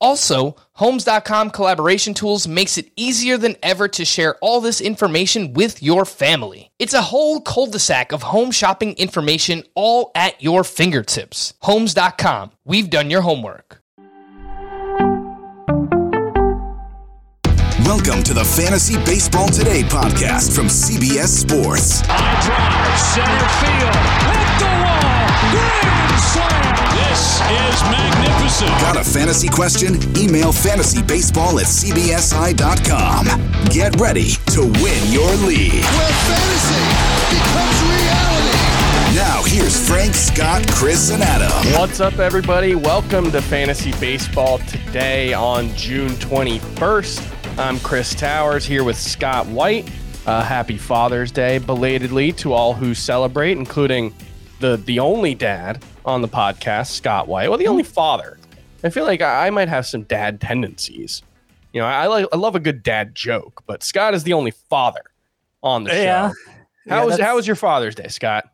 Also, Homes.com collaboration tools makes it easier than ever to share all this information with your family. It's a whole cul-de-sac of home shopping information all at your fingertips. Homes.com. We've done your homework. Welcome to the Fantasy Baseball Today podcast from CBS Sports. High drive, center field, hit the wall, grand slam. This is magnificent. Got a fantasy question? Email fantasybaseball at cbsi.com. Get ready to win your league. Where fantasy becomes reality. Now, here's Frank, Scott, Chris, and Adam. What's up, everybody? Welcome to Fantasy Baseball today on June 21st. I'm Chris Towers here with Scott White. Uh, happy Father's Day belatedly to all who celebrate, including the the only dad on the podcast, Scott White. Well, the only hmm. father. I feel like I, might have some dad tendencies. You know, I, like I love a good dad joke, but Scott is the only father on the show. How Yeah, was how was your Father's Day, Scott?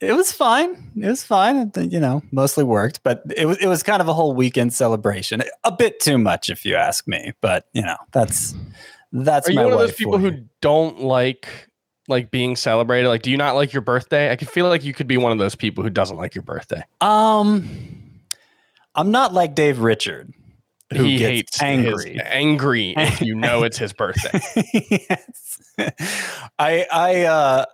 It was fine. It was fine. You know, mostly worked, but it was it was kind of a whole weekend celebration. A bit too much, if you ask me. But you know, that's that's Are you my one of those people who don't like like being celebrated? Like, do you not like your birthday? I could feel like you could be one of those people who doesn't like your birthday. Um, I'm not like Dave Richard, who he gets hates angry. angry if you know it's his birthday. yes. I I uh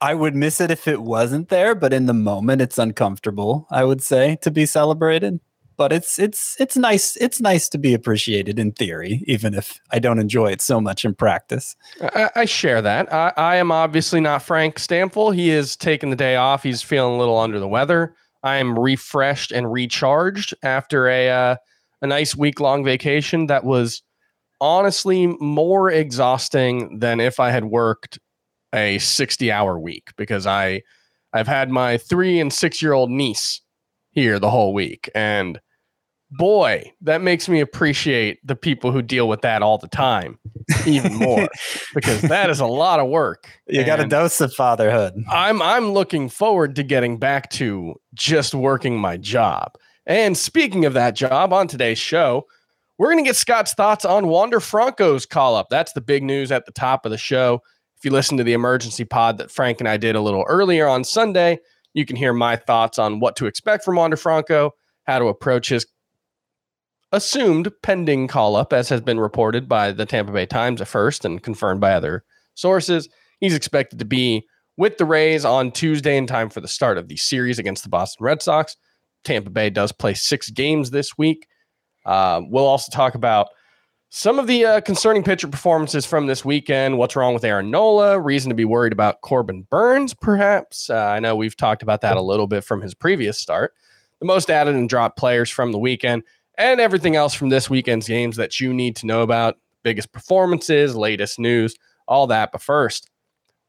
I would miss it if it wasn't there, but in the moment it's uncomfortable, I would say, to be celebrated. But it's it's it's nice it's nice to be appreciated in theory, even if I don't enjoy it so much in practice. I, I share that. I, I am obviously not Frank Stampfl. He is taking the day off. He's feeling a little under the weather. I am refreshed and recharged after a uh, a nice week long vacation that was honestly more exhausting than if I had worked a 60 hour week because I I've had my 3 and 6 year old niece here the whole week and boy that makes me appreciate the people who deal with that all the time even more because that is a lot of work You got a dose of fatherhood. I'm I'm looking forward to getting back to just working my job. And speaking of that job, on today's show, we're going to get Scott's thoughts on Wander Franco's call up. That's the big news at the top of the show. If you listen to the emergency pod that Frank and I did a little earlier on Sunday, you can hear my thoughts on what to expect from Wander Franco, how to approach his assumed pending call up, as has been reported by the Tampa Bay Times at first and confirmed by other sources. He's expected to be with the Rays on Tuesday in time for the start of the series against the Boston Red Sox. Tampa Bay does play six games this week. Uh, we'll also talk about some of the uh, concerning pitcher performances from this weekend. What's wrong with Aaron Nola? Reason to be worried about Corbin Burnes, perhaps. Uh, I know we've talked about that a little bit from his previous start. The most added and dropped players from the weekend, and everything else from this weekend's games that you need to know about. Biggest performances, latest news, all that. But first,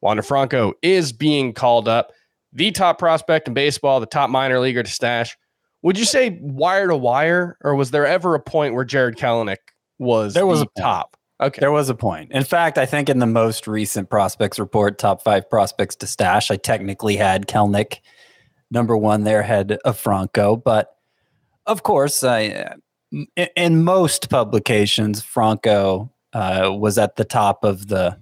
Wander Franco is being called up, the top prospect in baseball, the top minor leaguer to stash. Would you say wire to wire, or was there ever a point where Jarred Kelenic was There was the a top? Okay, There was a point. In fact, I think in the most recent prospects report, top five prospects to stash, I technically had Kelenic number one there, ahead of Franco. But of course, I, in, in most publications, Franco uh, was at the top of the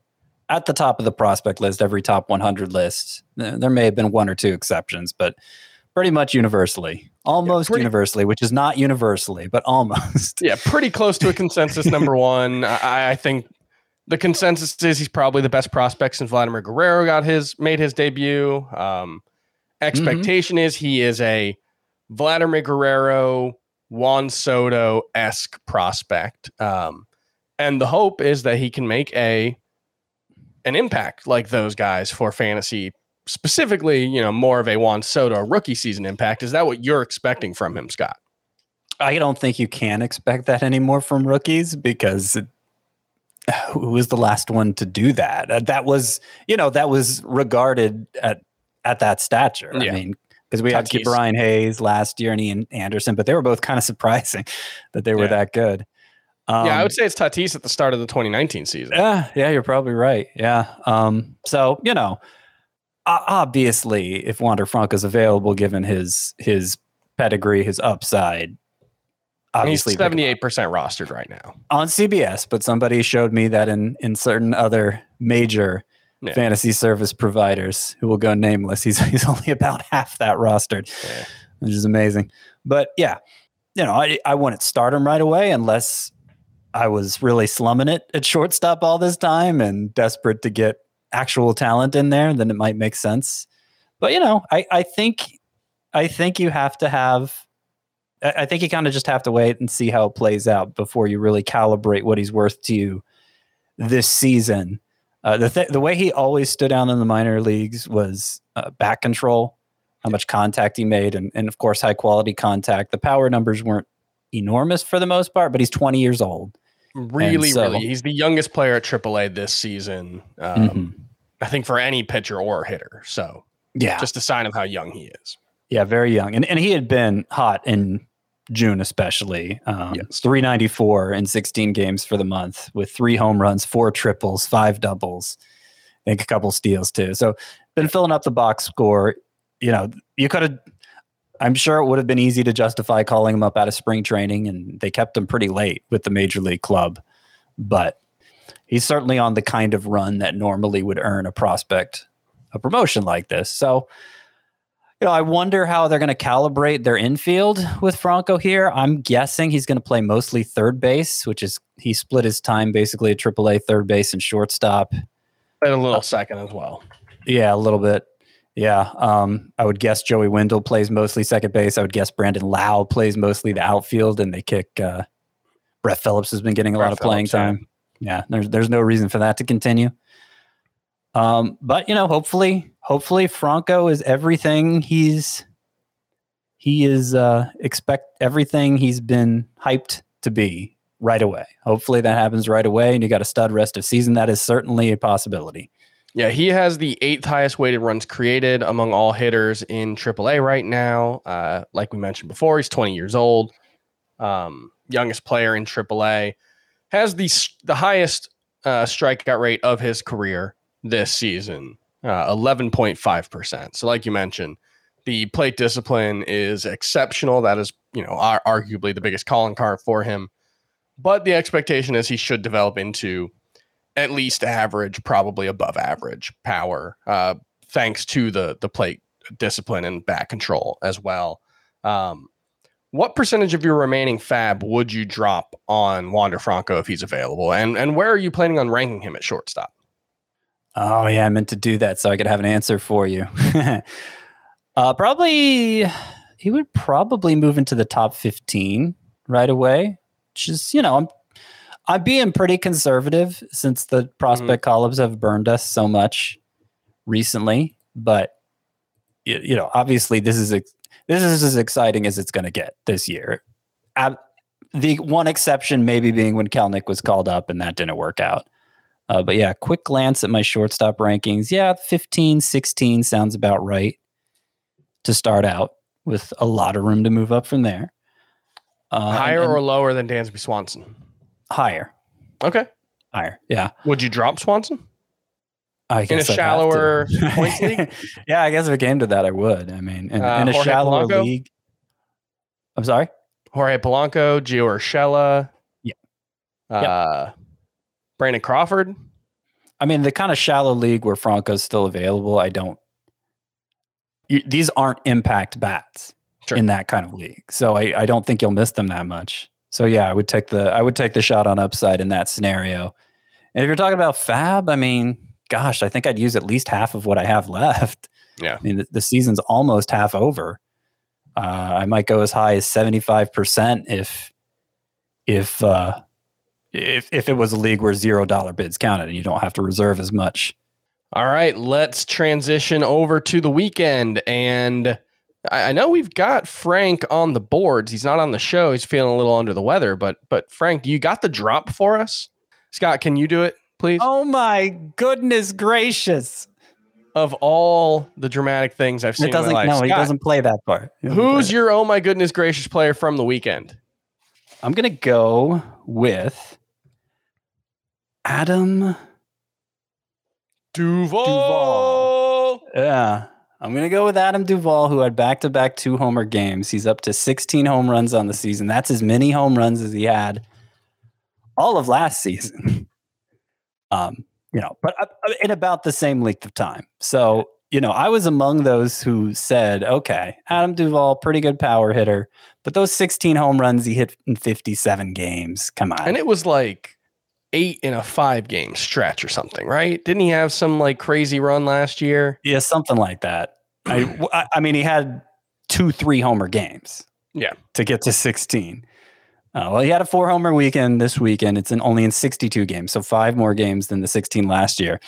at the top of the prospect list, every top 100 list. There may have been one or two exceptions, but pretty much universally, almost pretty- universally, which is not universally, but almost. yeah, pretty close to a consensus number one. I, I think the consensus is he's probably the best prospect since Vladimir Guerrero got his made his debut. Um, expectation is he is a Vladimir Guerrero, Juan Soto esque prospect. Um, and the hope is that he can make a an impact like those guys for fantasy, specifically, you know, more of a Juan Soto rookie season impact. Is that what you're expecting from him, Scott? I don't think you can expect that anymore from rookies because who was the last one to do that? Uh, That was, you know, that was regarded at at that stature. Yeah. I mean, because we had Tatis. Brian Hayes last year and Ian Anderson, but they were both kind of surprising that they were Yeah. that good. Um, yeah, I would say it's Tatis at the start of the 2019 season. Yeah, yeah, you're probably right. Yeah. Um, so you know, obviously, if Wander Franco is available, given his his pedigree, his upside, obviously pick 78% rostered right now. on CBS. But somebody showed me that in in certain other major Yeah. fantasy service providers, who will go nameless, he's he's only about half that rostered, Yeah. which is amazing. But yeah, you know, I I wouldn't start him right away unless I was really slumming it at shortstop all this time and desperate to get actual talent in there, then it might make sense. But you know, I, I think I think you have to have I I think you kind of just have to wait and see how it plays out before you really calibrate what he's worth to you this season. Uh, the th- the way he always stood out in the minor leagues was uh, back control, how much contact he made, and and of course high quality contact. The power numbers weren't enormous for the most part, but he's 20 years old. Really, so- really. He's the youngest player at AAA this season. Um, Mhm. I think for any pitcher or hitter. So Yeah, just a sign of how young he is. Yeah, very young, and and he had been hot in June, especially. Um, Yes. 394 in 16 games for the month, with three home runs, four triples, five doubles, I think a couple steals too. So been filling up the box score. You know, you could have. I'm sure it would have been easy to justify calling him up out of spring training, and they kept him pretty late with the major league club. But he's certainly on the kind of run that normally would earn a prospect a promotion like this. So you know, I wonder how they're going to calibrate their infield with Franco here. I'm guessing he's going to play mostly third base, which is he split his time basically at AAA third base and shortstop. And a little second as well. Yeah, a little bit. Yeah, um, I would guess Joey Wendle plays mostly second base. I would guess Brandon Lowe plays mostly the outfield, and they kick. Uh, Brett Phillips has been getting a lot Brett of playing Phillips, yeah. time. Yeah, there's there's no reason for that to continue. Um, but you know, hopefully, hopefully Franco is everything he's he is uh expect everything he's been hyped to be right away. Hopefully that happens right away and you got a stud rest of season. That is certainly a possibility. Yeah, he has the eighth highest weighted runs created among all hitters in AAA right now. Uh, like we mentioned before, he's 20 years old, um, youngest player in AAA, has the the highest uh, strikeout rate of his career this season, uh, 11.5%. So, like you mentioned, the plate discipline is exceptional. That is, you know, ar- arguably the biggest calling card for him. But the expectation is he should develop into at least average, probably above average power, uh, thanks to the the plate discipline and back control as well. Um, what percentage of your remaining fab would you drop on Wander Franco if he's available, and and where are you planning on ranking him at shortstop? Oh yeah, I meant to do that so I could have an answer for you. uh, probably he would probably move into the top 15 right away. Just you know, I'm I'm being pretty conservative since the prospect columns have burned us so much recently. But you, you know, obviously this is ex- this is as exciting as it's going to get this year. The one exception maybe being when Kelenic was called up and that didn't work out. Uh, but yeah, quick glance at my shortstop rankings. Yeah, 15, 16 sounds about right to start out with a lot of room to move up from there. Uh, Higher and- or lower than Dansby Swanson? higher, Okay. higher. Yeah. Would you drop Swanson? I guess In a I'd shallower points league? yeah, I guess if it came to that, I would. I mean, in, Uh, in a Jorge shallower Polanco? league. I'm sorry? Jorge Polanco, Gio Urshela. Yeah. Uh, Brandon Crawford. I mean, the kind of shallow league where Franco's still available, I don't. You, these aren't impact bats Sure. in that kind of league, so I, I don't think you'll miss them that much. So yeah, I would take the I would take the shot on upside in that scenario. And if you're talking about Fab, I mean, gosh, I think I'd use at least half of what I have left. Yeah. I mean, the, the season's almost half over. Uh, I might go as high as 75% if, if, uh, if, if it was a league where zero dollar bids counted and you don't have to reserve as much. All right, let's transition over to the weekend. And I, I know we've got Frank on the boards. He's not on the show. He's feeling a little under the weather. But but Frank, you got the drop for us? Scott, can you do it, please? Oh my goodness gracious. Of all the dramatic things I've seen It doesn't, in my life, no, he doesn't play that part. He doesn't play who's your oh my goodness gracious player from the weekend? I'm going to go with Adam Duvall. Duvall. Yeah. I'm going to go with Adam Duvall, who had back to back two homer games. He's up to 16 home runs on the season. That's as many home runs as he had all of last season. Um, you know, but uh, in about the same length of time. So, you know, I was among those who said, okay, Adam Duvall, pretty good power hitter, but those 16 home runs he hit in 57 games, come on. And it was like eight in a five game stretch or something, right? Didn't he have some like crazy run last year? Yeah, something like that. I, I mean, he had two, three homer games. Yeah. To get to 16. Uh, well, he had a four homer weekend this weekend. It's in only in 62 games, so five more games than the 16 last year.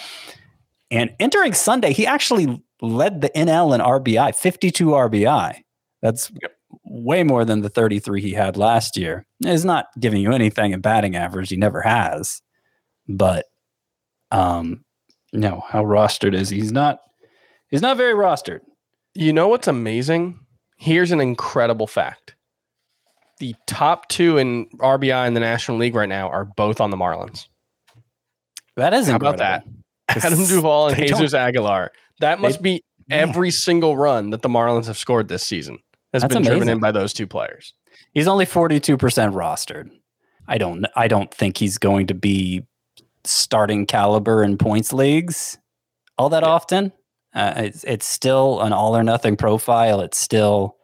And entering Sunday, he actually led the NL in RBI, 52 RBI. That's way more than the 33 he had last year. It's not giving you anything in batting average. He never has. But um, no, how rostered is he? He's not he's not very rostered. You know what's amazing? Here's an incredible fact. The top two in RBI in the National League right now are both on the Marlins. That is How about that? Adam Duvall and They Jesus Aguilar. That must be Man. every single run that the Marlins have scored this season has That's been driven in by those two players. He's only 42% rostered. I don't I don't think he's going to be starting caliber in points leagues all that often. Uh, it's it's still an all or nothing profile. It's still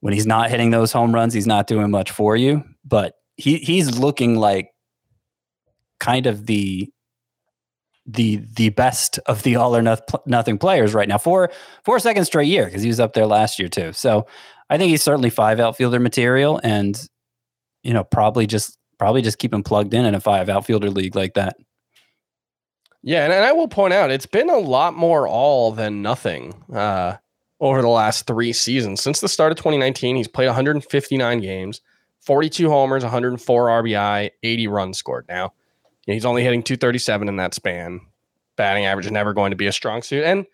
when he's not hitting those home runs, he's not doing much for you. But he he's looking like kind of the the the best of the all or nothing players right now for a second straight year because he was up there last year too. So I think he's certainly five outfielder material, and you know probably just probably just keep him plugged in in a five outfielder league like that. Yeah, and, and I will point out it's been a lot more all than nothing uh, over the last three seasons. Since the start of 2019, he's played 159 games, 42 homers, 104 RBI, 80 runs scored. Now, he's only hitting 237 in that span. Batting average is never going to be a strong suit. And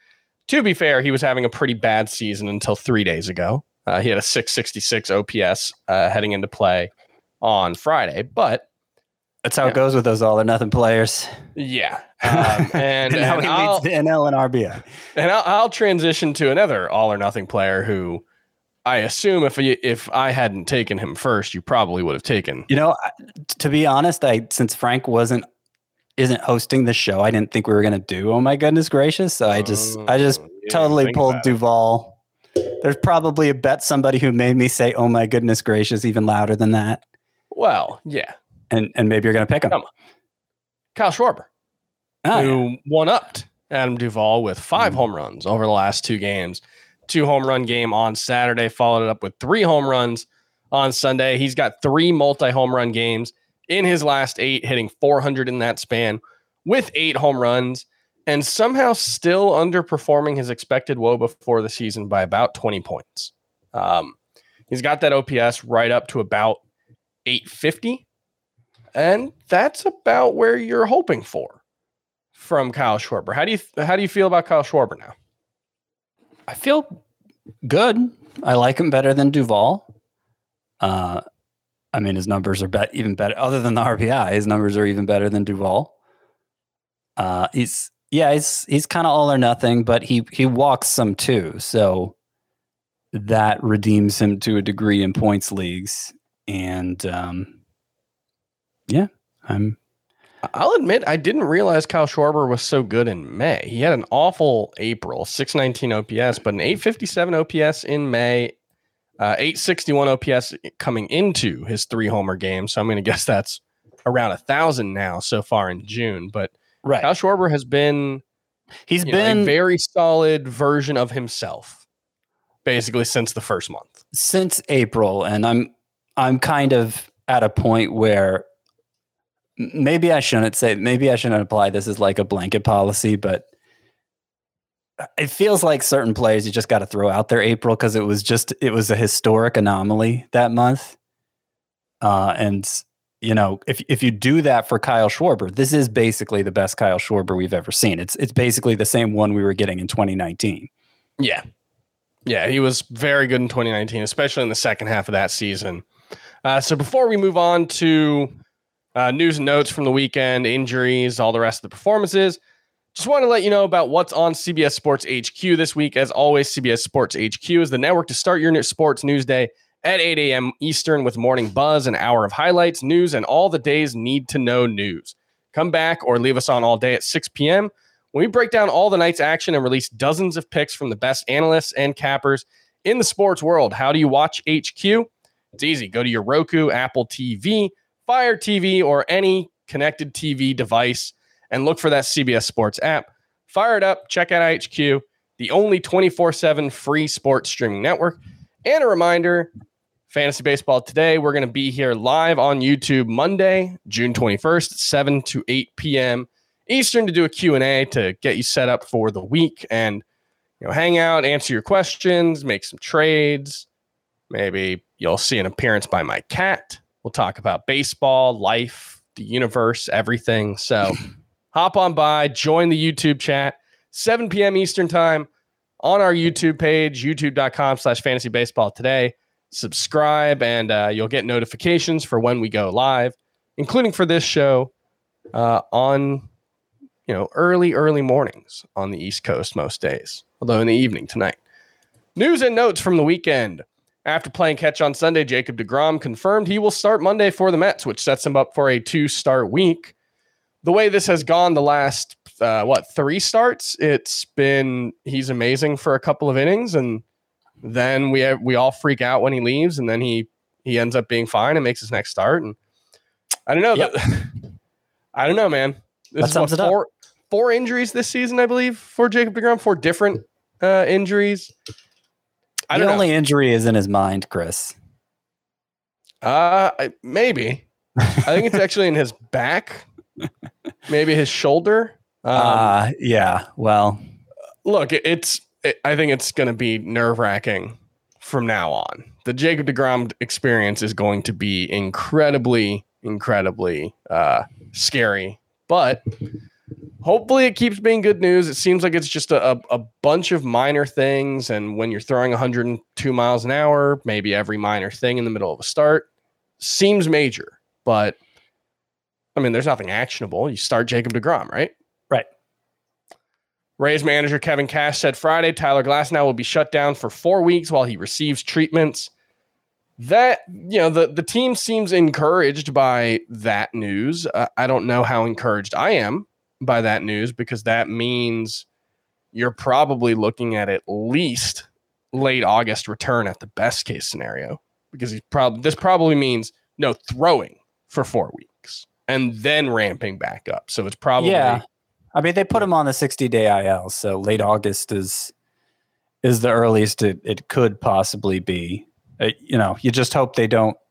to be fair, he was having a pretty bad season until three days ago. Uh, he had a 666 OPS uh, heading into play on Friday, but That's how Yeah. it goes with those all or nothing players. yeah. Um, and, now and he I'll- leads the NL and RBI. And I'll, I'll transition to another all or nothing player who I assume if you, if I hadn't taken him first, you probably would have taken. You know, to be honest, I since Frank wasn't isn't hosting the show, I didn't think we were gonna do. Oh my goodness gracious! So I just I just Oh, yeah, totally pulled. Duvall. There's probably a bet somebody who made me say, "Oh my goodness gracious," even louder than that, Well, yeah, and and maybe you're gonna pick him. Kyle Schwarber, yeah. who one upped Adam Duvall with five Mm. home runs over the last two games. Two home run game on Saturday, followed it up with three home runs on Sunday. He's got three multi home run games in his last eight, hitting 400 in that span with eight home runs, and somehow still underperforming his expected woe before the season by about 20 points. Um, he's got that OPS right up to about 850, and that's about where you're hoping for from Kyle Schwarber. How do you how do you feel about Kyle Schwarber now? I feel good. I like him better than Duvall. Uh, I mean, his numbers are even better. Other than the RBI, his numbers are even better than Duvall. Uh, he's yeah, he's he's kind of all or nothing, but he he walks some too, so that redeems him to a degree in points leagues. And um, yeah, I'm I'll admit I didn't realize Kyle Schwarber was so good in May. He had an awful April, 619 OPS, but an 857 OPS in May, uh, 861 OPS coming into his three homer game. So I'm going to guess that's around a thousand now so far in June. But right. Kyle Schwarber has been He's you know, been a very solid version of himself, basically since the first month. since April, and I'm I'm kind of at a point where maybe I shouldn't say maybe I shouldn't apply this as like a blanket policy, but it feels like certain players you just got to throw out there April because it was just it was a historic anomaly that month, uh, and you know if if you do that for Kyle Schwarber, this is basically the best Kyle Schwarber we've ever seen. It's it's basically the same one we were getting in 2019. Yeah. Yeah, he was very good in 2019, especially in the second half of that season. Uh, so before we move on to uh, news and notes from the weekend, injuries, all the rest of the performances, just want to let you know about what's on CBS Sports HQ this week. As always, CBS Sports HQ is the network to start your new sports news day at 8 a.m. Eastern with morning buzz, an hour of highlights, news, and all the day's need to know news. Come back or leave us on all day at 6 p.m. when we break down all the night's action and release dozens of picks from the best analysts and cappers in the sports world. How do you watch HQ? It's easy. Go to your Roku, Apple TV, Fire TV, or any connected TV device and look for that CBS Sports app. Fire it up, check out IHQ, the only 24 7 free sports streaming network. And a reminder Fantasy Baseball today, we're going to be here live on YouTube Monday, June 21st, 7 to 8 p.m. Eastern to do a Q&A to get you set up for the week and you know hang out, answer your questions, make some trades. Maybe you'll see an appearance by my cat. We'll talk about baseball, life, the universe, everything. So hop on by, join the YouTube chat, 7 p.m. Eastern time on our YouTube page, youtube.com slash fantasy baseball today. Subscribe and uh, you'll get notifications for when we go live, including for this show uh, on you know early, early mornings on the East Coast most days, although in the evening tonight. News and notes from the weekend. After playing catch on Sunday, Jacob deGrom confirmed he will start Monday for the Mets, which sets him up for a two start week. The way this has gone the last, uh, what, three starts, it's been, he's amazing for a couple of innings. And then we have, we all freak out when he leaves. And then he, he ends up being fine and makes his next start. And I don't know. Yep. that- I don't know, man. This That is sums what, it up. four, four injuries this season, I believe, for Jacob deGrom, four different uh, injuries. I the only know. injury is in his mind, Chris. Uh, I- maybe. I think it's actually in his back, maybe his shoulder. Um, Uh yeah. Well, look, it, it's. It, I think it's going to be nerve wracking from now on. The Jacob deGrom experience is going to be incredibly, incredibly uh, scary, but hopefully it keeps being good news. It seems like it's just a, a, bunch of minor things, and when you're throwing 102 miles an hour, maybe every minor thing in the middle of a start seems major, but I mean, there's nothing actionable. You start Jacob deGrom, right? Right. Rays manager Kevin Cash said Friday Tyler Glasnow will be shut down for four weeks while he receives treatments. That you know the the team seems encouraged by that news. Uh, I don't know how encouraged I am by that news because that means you're probably looking at at least late August return at the best case scenario because he's probably this probably means no throwing for four weeks and then ramping back up. So it's probably yeah. I mean, they put him on the 60 day IL, so late August is is the earliest it, it could possibly be. Uh, you know, you just hope they don't.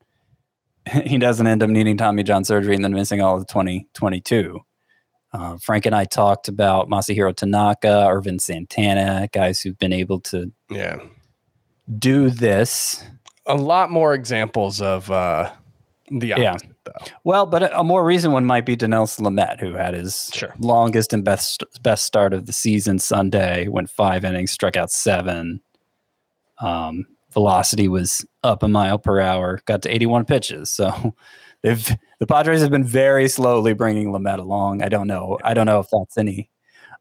He doesn't end up needing Tommy John surgery and then missing all of 2022. Uh, Frank and I talked about Masahiro Tanaka, Ervin Santana, guys who've been able to yeah. do this. a lot more examples of uh the Yeah. though. Well, but a, a more recent one might be Dinelson Lamet, who had his Sure. longest and best best start of the season Sunday, went five innings, struck out seven. Um, velocity was up a mile per hour, got to 81 pitches. So they've the Padres have been very slowly bringing Lamet along. I don't know. I don't know if that's any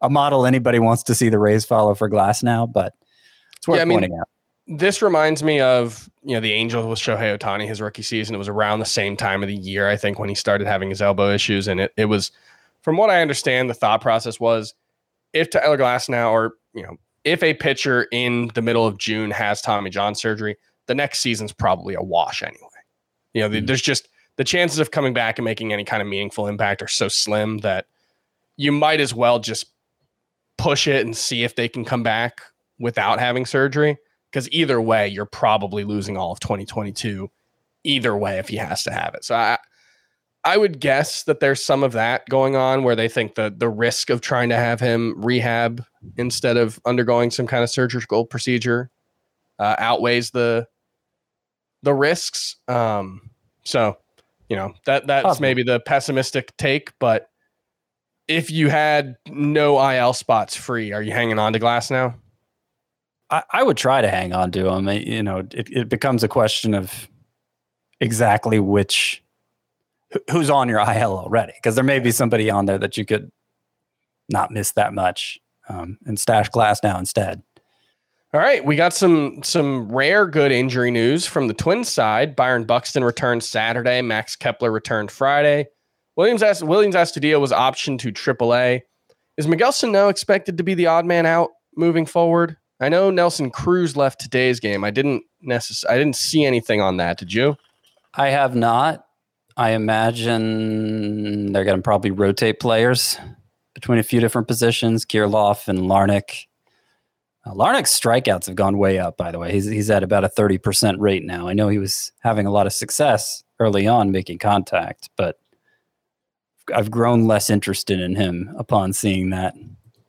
a model anybody wants to see the Rays follow for Glasnow, but it's worth Yeah, I mean, pointing out. This reminds me of you know the Angels with Shohei Ohtani, his rookie season. It was around the same time of the year, I think, when he started having his elbow issues, and it it was, from what I understand, the thought process was, if Tyler Glasnow, or you know, if a pitcher in the middle of June has Tommy John surgery, the next season's probably a wash anyway. You know, Mhm. there's just the chances of coming back and making any kind of meaningful impact are so slim that you might as well just push it and see if they can come back without having surgery. Because either way, you're probably losing all of 2022. Either way, if he has to have it. So I, I would guess that there's some of that going on where they think the the risk of trying to have him rehab instead of undergoing some kind of surgical procedure uh, outweighs the the risks. Um, so you know that that's maybe the pessimistic take, but if you had no IL spots free, are you hanging on to Glasnow? I, I would try to hang on to him. You know, it, it becomes a question of exactly which who's on your IL already, because there may be somebody on there that you could not miss that much um, and stash Glasnow instead. All right, we got some some rare good injury news from the Twins side. Byron Buxton returned Saturday. Max Kepler returned Friday. Willians Ast- Willians Astudillo was optioned to AAA. Is Miguel Sano expected to be the odd man out moving forward? I know Nelson Cruz left today's game. I didn't necess- I didn't see anything on that. Did you? I have not. I imagine they're going to probably rotate players between a few different positions, Kirilloff and Larnach. Uh, Larnach's strikeouts have gone way up, by the way. He's, he's at about a 30% rate now. I know he was having a lot of success early on making contact, but I've grown less interested in him upon seeing that.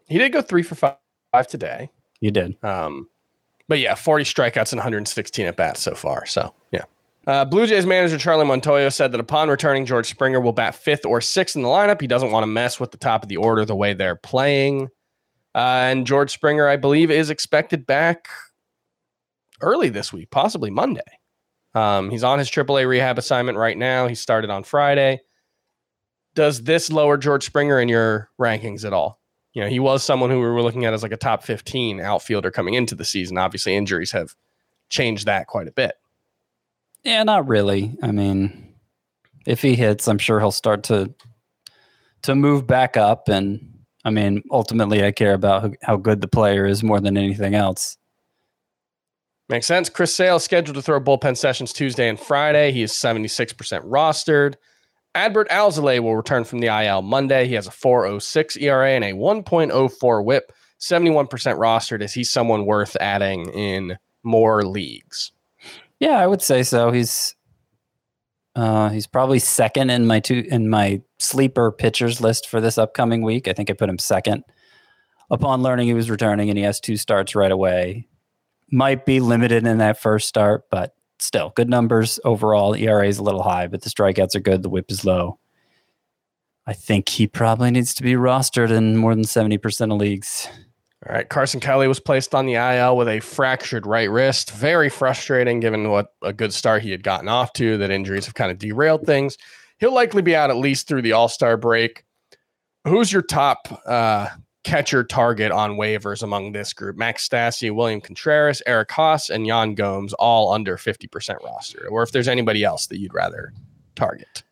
He did go three for five, five today. You did. Um, but yeah, 40 strikeouts and 116 at bats so far. So yeah. Uh, Blue Jays manager Charlie Montoyo said that upon returning, George Springer will bat fifth or sixth in the lineup. He doesn't want to mess with the top of the order the way they're playing. Uh, and George Springer, I believe, is expected back early this week, possibly Monday. Um, he's on his AAA rehab assignment right now. He started on Friday. Does this lower George Springer in your rankings at all? You know, he was someone who we were looking at as like a top 15 outfielder coming into the season. Obviously, injuries have changed that quite a bit. Yeah, not really. I mean, if he hits, I'm sure he'll start to to move back up. And I mean, ultimately, I care about how, good the player is more than anything else. Makes sense. Chris Sale scheduled to throw bullpen sessions Tuesday and Friday. He is 76% rostered. Adbert Alzolay will return from the IL Monday. He has a 406 ERA and a 1.04 whip, 71% rostered. Is he someone worth adding in more leagues? Yeah, I would say so. He's uh, he's probably second in my two in my sleeper pitchers list for this upcoming week. I think I put him second upon learning he was returning, and he has two starts right away. Might be limited in that first start, but still good numbers overall. ERA is a little high, but the strikeouts are good. The whip is low. I think he probably needs to be rostered in more than seventy percent of leagues. All right. Carson Kelly was placed on the IL with a fractured right wrist. Very frustrating given what a good start he had gotten off to, that injuries have kind of derailed things. He'll likely be out at least through the All Star break. Who's your top uh, catcher target on waivers among this group? Max Stassi, William Contreras, Eric Haase, and Yan Gomes, all under 50% roster. Or if there's anybody else that you'd rather target.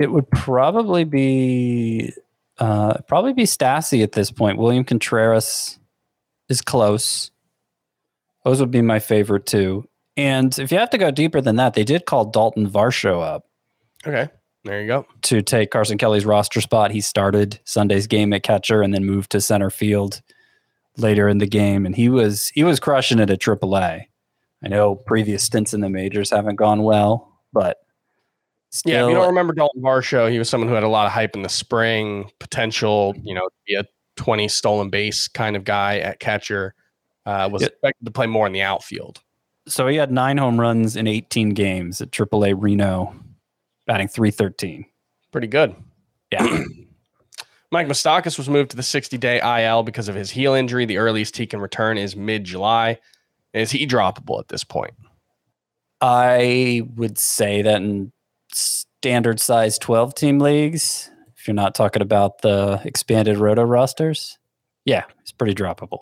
It would probably be uh, probably be Stassi at this point. William Contreras is close. Those would be my favorite too. And if you have to go deeper than that, they did call Dalton Varsho up Okay. There you go. to take Carson Kelly's roster spot. He started Sunday's game at catcher and then moved to center field later in the game, and he was he was crushing it at AAA. I know previous stints in the majors haven't gone well, but still, Yeah, if you don't remember Dalton Varsho, he was someone who had a lot of hype in the spring, potential, you know, to be a 20 stolen base kind of guy at catcher. Uh, was expected to play more in the outfield. So he had nine home runs in 18 games at AAA Reno, batting 313. Pretty good. Yeah. Mike Moustakas was moved to the 60 day IL because of his heel injury. The earliest he can return is mid July. Is he droppable at this point? I would say that in standard size 12 team leagues, if you're not talking about the expanded roto rosters, yeah, it's pretty droppable.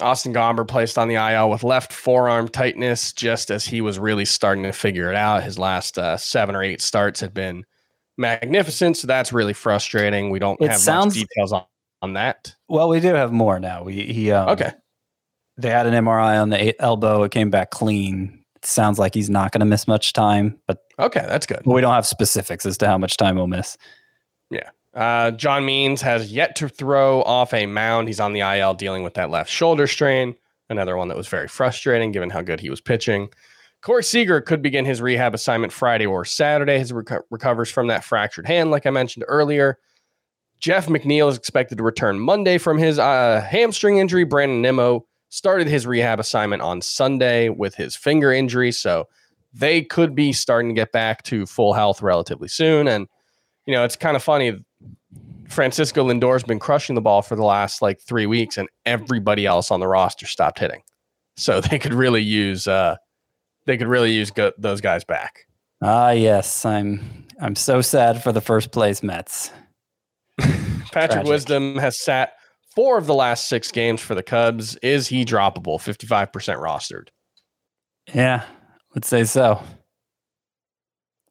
Austin Gomber placed on the IL with left forearm tightness just as he was really starting to figure it out. His last uh, seven or eight starts had been magnificent. So that's really frustrating. We don't It have sounds- much details on, on that. Well, we do have more now. We he um, Okay. They had an MRI on the elbow. It came back clean. Sounds like he's not going to miss much time, but Okay. That's good. we don't have specifics as to how much time he'll miss. Yeah. Uh, John Means has yet to throw off a mound. He's on the IL dealing with that left shoulder strain. Another one that was very frustrating given how good he was pitching. Corey Seager could begin his rehab assignment Friday or Saturday. His reco- recovers from that fractured hand, like I mentioned earlier. Jeff McNeil is expected to return Monday from his uh, hamstring injury. Brandon Nimmo started his rehab assignment on Sunday with his finger injury, so they could be starting to get back to full health relatively soon. And you know, it's kind of funny. Francisco Lindor's been crushing the ball for the last like three weeks, and everybody else on the roster stopped hitting. So they could really use uh, they could really use go- those guys back. Ah, yes, I'm I'm so sad for the first place Mets. Patrick Tragic. Wisdom has sat four of the last six games for the Cubs. Is he droppable? Fifty five percent rostered. Yeah, let's say so.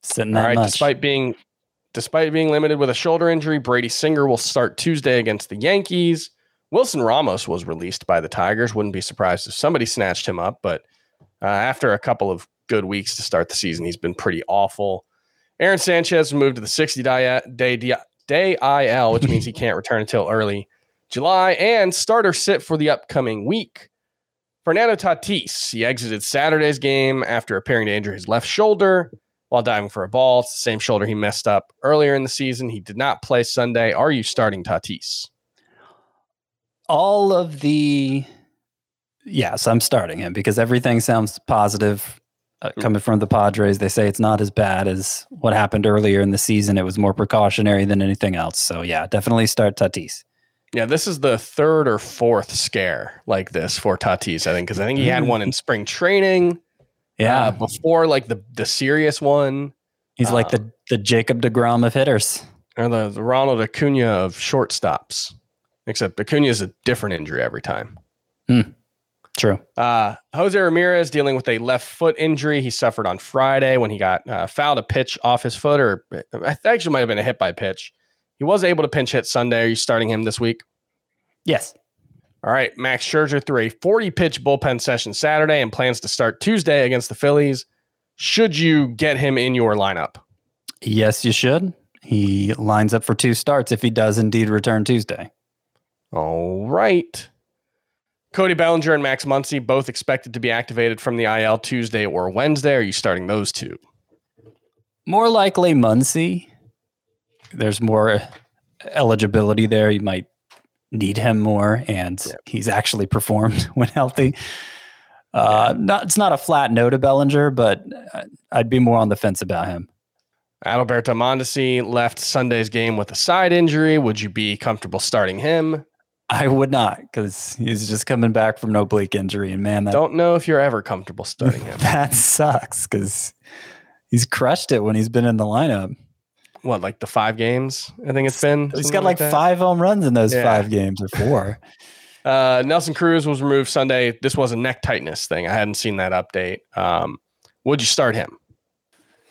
Sitting All right. much. Despite being despite being limited with a shoulder injury, Brady Singer will start Tuesday against the Yankees. Wilson Ramos was released by the Tigers. Wouldn't be surprised if somebody snatched him up, but uh, after a couple of good weeks to start the season, he's been pretty awful. Aaron Sanchez moved to the 60 day, day, day IL, which means he can't return until early July, and starter sit for the upcoming week. Fernando Tatis, he exited Saturday's game after appearing to injure his left shoulder while diving for a ball. It's the same shoulder he messed up earlier in the season. He did not play Sunday. Are you starting Tatis? all of the yes i'm starting him because everything sounds positive uh, coming from the padres they say it's not as bad as what happened earlier in the season it was more precautionary than anything else so yeah definitely start tatis Yeah, this is the third or fourth scare like this for Tatis, I think, because I think he had one in spring training. yeah uh, before like the the serious one, he's like the the jacob deGrom of hitters or the, the Ronald Acuna of shortstops. Except Acuna is a different injury every time. true Uh, Jose Ramirez dealing with a left foot injury he suffered on Friday when he got uh, fouled a pitch off his foot, or I actually might have been a hit by pitch. He was able to pinch hit Sunday. Are you starting him this week? yes All right, Max Scherzer threw a 40 pitch bullpen session Saturday and plans to start Tuesday against the Phillies. Should you get him in your lineup? yes you should he lines up for two starts if he does indeed return tuesday All right. Cody Bellinger and Max Muncy both expected to be activated from the IL Tuesday or Wednesday. Are you starting those two? More likely Muncy. There's more eligibility there. You might need him more, and he's actually performed when healthy. Uh, not it's not a flat no to Bellinger, but uh, I'd be more on the fence about him. Adalberto Mondesi left Sunday's game with a side injury. Would you be comfortable starting him? I would not because he's just coming back from an oblique injury, and man, that Don't know if you're ever comfortable starting him. that sucks because he's crushed it when he's been in the lineup. What, like the five games? I think it's been. He's got like that? five home runs in those Yeah. five games or four. Uh, Nelson Cruz was removed Sunday. This was a neck tightness thing. I hadn't seen that update. Um, would you start him?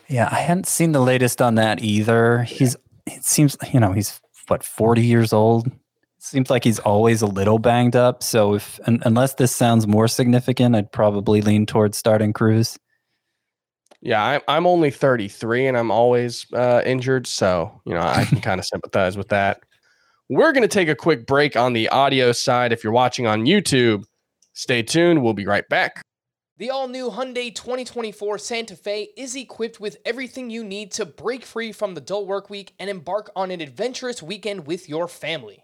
Yeah, I hadn't seen the latest on that either. He's it seems you know, he's what, 40 years old. Seems like he's always a little banged up. So if un, unless this sounds more significant, I'd probably lean towards starting Cruz. Yeah, I'm I'm only 33 and I'm always uh, injured, so you know I can kind of sympathize with that. We're going to take a quick break on the audio side. If you're watching on YouTube, stay tuned. We'll be right back. The all new Hyundai 2024 Santa Fe is equipped with everything you need to break free from the dull work week and embark on an adventurous weekend with your family.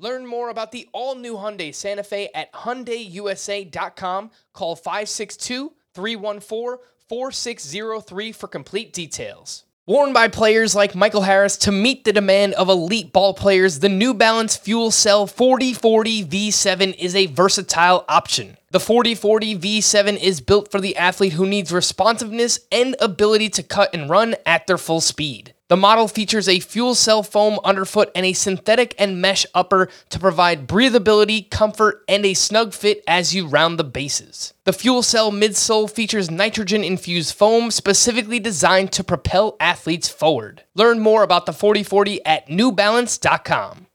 Learn more about the all-new Hyundai Santa Fe at hyundaiusa.com. Call 562-314-4603 for complete details. Worn by players like Michael Harris to meet the demand of elite ball players, the New Balance Fuel Cell 4040 V7 is a versatile option. The 4040 V7 is built for the athlete who needs responsiveness and ability to cut and run at their full speed. The model features a fuel cell foam underfoot and a synthetic and mesh upper to provide breathability, comfort, and a snug fit as you round the bases. The fuel cell midsole features nitrogen infused foam specifically designed to propel athletes forward. Learn more about the 4040 at newbalance.com.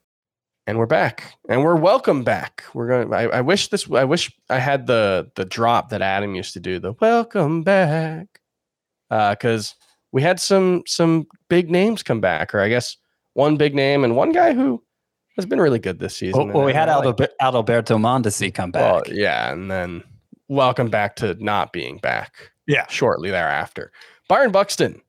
And we're back, and we're welcome back. We're going. I, I wish this. I wish I had the the drop that Adam used to do. The welcome back, Uh because uh, we had some some big names come back, or I guess one big name and one guy who has been really good this season. Well, well we had Adalberto, Adalberto Mondesi come back. Well, yeah, and then welcome back to not being back. Yeah, shortly thereafter, Byron Buxton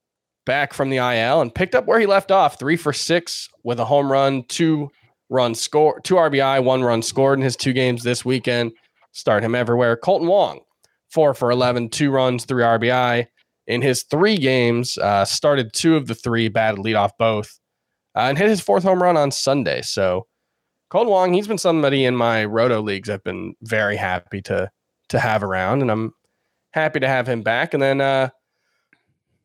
back from the IL and picked up where he left off, three for six with a home run, two run score, two RBI, one run scored in his two games this weekend. Start him everywhere. Kolten Wong, four for 11, two runs, three RBI in his three games. Uh, started two of the three, batted lead off both, uh, and hit his fourth home run on Sunday. So Kolten Wong, he's been somebody in my roto leagues I've been very happy to to have around, and I'm happy to have him back. And then uh,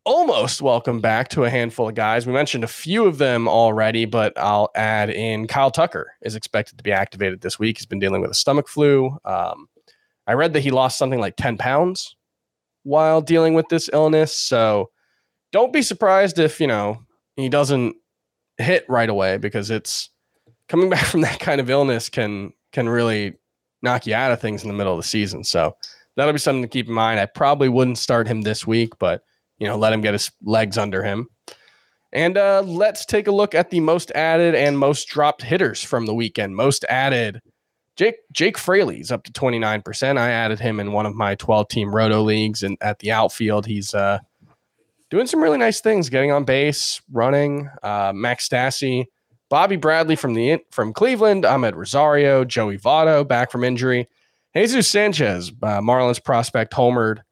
almost welcome back to a handful of guys. We mentioned a few of them already, but I'll add in Kyle Tucker is expected to be activated this week. He's been dealing with a stomach flu. Um, I read that he lost something like 10 pounds while dealing with this illness. So don't be surprised if, you know, he doesn't hit right away because it's coming back from that kind of illness can can really knock you out of things in the middle of the season. So that'll be something to keep in mind. I probably wouldn't start him this week, but you know, let him get his legs under him. And uh, let's take a look at the most added and most dropped hitters from the weekend. Most added, Jake Jake Fraley's up to 29%. I added him in one of my 12 team roto leagues and at the outfield. He's uh, doing some really nice things, getting on base, running. Uh, Max Stassi, Bobby Bradley from the from Cleveland, Amed Rosario, Joey Votto back from injury. Jesus Sanchez, uh, Marlins prospect, homered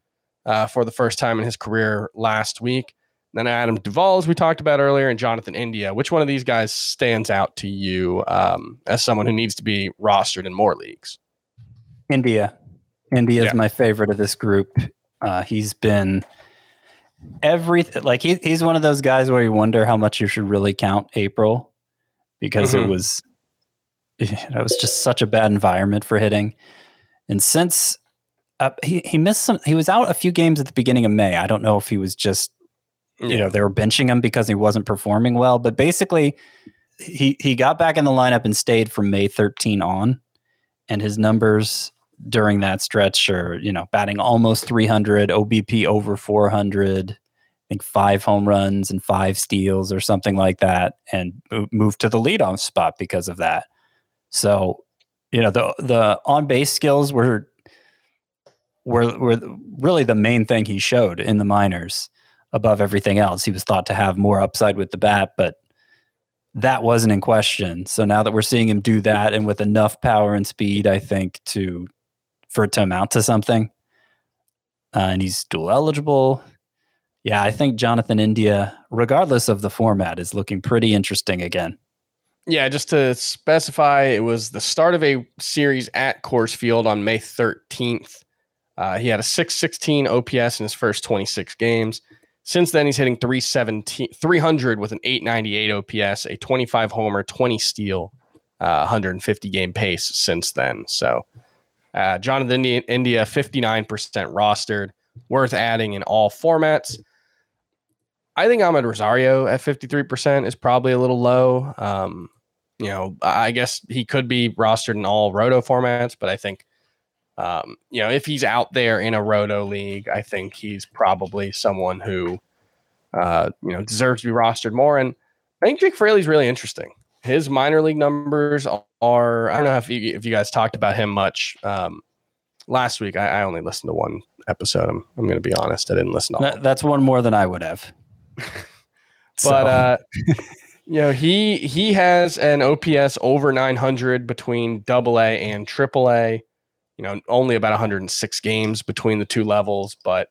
uh, for the first time in his career last week. Then Adam Duvall, as we talked about earlier, and Jonathan India. Which one of these guys stands out to you um, as someone who needs to be rostered in more leagues? India. India is yeah. my favorite of this group. Uh, he's been everything like he, he's one of those guys where you wonder how much you should really count April because mm-hmm. it was it was just such a bad environment for hitting. And since uh, he he missed some. He was out a few games at the beginning of May. I don't know if he was just Mm. you know they were benching him because he wasn't performing well, but basically he he got back in the lineup and stayed from May 13 on, and his numbers during that stretch are you know batting almost 300, OBP over 400. I think five home runs and five steals or something like that, and moved to the leadoff spot because of that. So, you know, the the on base skills were were were really the main thing he showed in the minors above everything else. He was thought to have more upside with the bat, but that wasn't in question. So now that we're seeing him do that and with enough power and speed, I think to for it to amount to something, uh, and he's dual eligible. Yeah, I think Jonathan India, regardless of the format, is looking pretty interesting again. Yeah, just to specify, it was the start of a series at Coors Field on May 13th. Uh, he had a 616 OPS in his first 26 games. Since then, he's hitting 317, 300 with an 898 OPS, a 25 homer, 20 steal, uh, 150 game pace since then. So, uh, Jonathan India, India 59% rostered, worth adding in all formats. I think Amed Rosario at 53% is probably a little low. Um, you know, I guess he could be rostered in all roto formats, but I think um, you know, if he's out there in a roto league, I think he's probably someone who, uh, you know, deserves to be rostered more. And I think Jake Fraley's really interesting. His minor league numbers are, I don't know if you, if you guys talked about him much um, last week. I, I, only listened to one episode. I'm, I'm going to be honest. I didn't listen to that, That's one more than I would have. but, uh, you know, he, he has an OPS over 900 between double A and triple A you know, only about 106 games between the two levels, but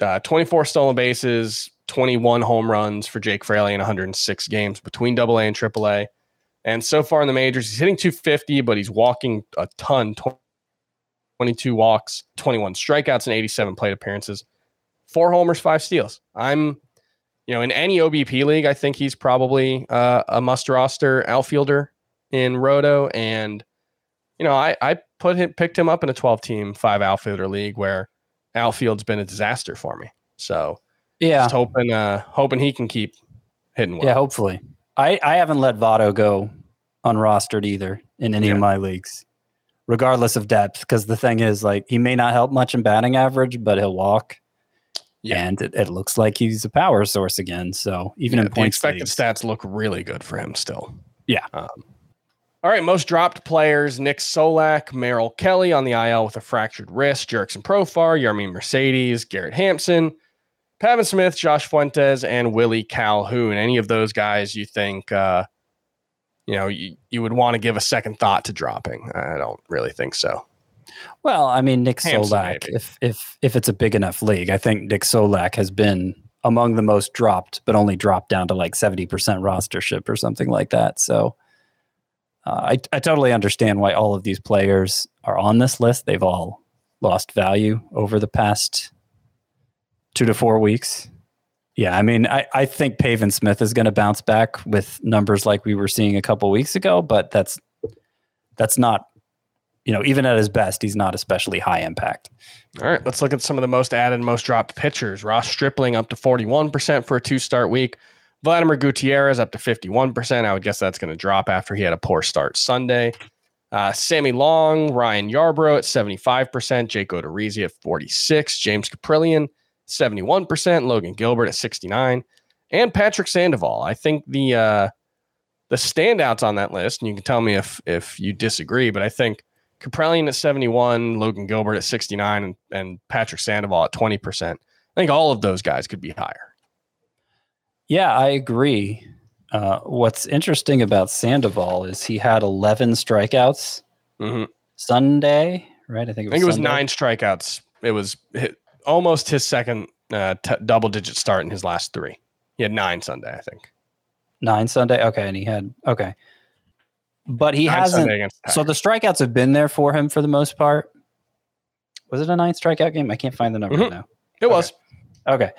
uh, 24 stolen bases, 21 home runs for Jake Fraley in 106 games between Double A and Triple A. And so far in the majors, he's hitting 250, but he's walking a ton 22 walks, 21 strikeouts, and 87 plate appearances, four homers, five steals. I'm you know, in any OBP league, I think he's probably uh, a must roster outfielder in Roto. And, you know, I, I put him, picked him up in a 12 team, five outfielder league where outfield's been a disaster for me. So, Yeah. just hoping, uh, hoping he can keep hitting well. Yeah, hopefully. I, I haven't let Votto go unrostered either in any Yeah. of my leagues, regardless of depth. Because the thing is, like, he may not help much in batting average, but he'll walk. Yeah. And it, it looks like he's a power source again. So even Yeah, in the points expected leagues- stats look really good for him still. Yeah. Um, all right, most dropped players: Nick Solak, Merrill Kelly on the IL with a fractured wrist, Jurickson Profar, Yermin Mercedes, Garrett Hampson, Pavin Smith, Josh Fuentes, and Willie Calhoun. Any of those guys you think, uh, you know, you, you would want to give a second thought to dropping? I don't really think so. Well, I mean, Nick Hampson, Solak, maybe. if if if it's a big enough league, I think Nick Solak has been among the most dropped, but only dropped down to like seventy percent rostership or something like that. So, uh, I I totally understand why all of these players are on this list. They've all lost value over the past two to four weeks. Yeah, I mean, I, I think Pavin Smith is going to bounce back with numbers like we were seeing a couple weeks ago, but that's that's not you know, even at his best, he's not especially high impact. All right, let's look at some of the most added, most dropped pitchers. Ross Stripling up to 41% for a two start week. Vladimir Gutierrez up to 51%. I would guess that's going to drop after he had a poor start Sunday. Uh, Sammy Long, Ryan Yarbrough at 75%, Jake Odorizzi at 46, James Kaprielian 71%, Logan Gilbert at 69, and Patrick Sandoval. I think the uh, the standouts on that list, and you can tell me if if you disagree, but I think Kaprielian at 71, Logan Gilbert at 69, and, and Patrick Sandoval at 20%. I think all of those guys could be higher. Yeah, I agree. Uh, what's interesting about Sandoval is he had 11 strikeouts Mhm. Sunday, right? I think it was, think it was nine strikeouts. It was hi- almost his second uh, t- double digit start in his last three. He had nine Sunday, I think. Nine Sunday. Okay, and he had okay, but he Nine hasn't. The So the strikeouts have been there for him for the most part. Was it a nine strikeout game? I can't find the number Mhm. now. it was. Okay.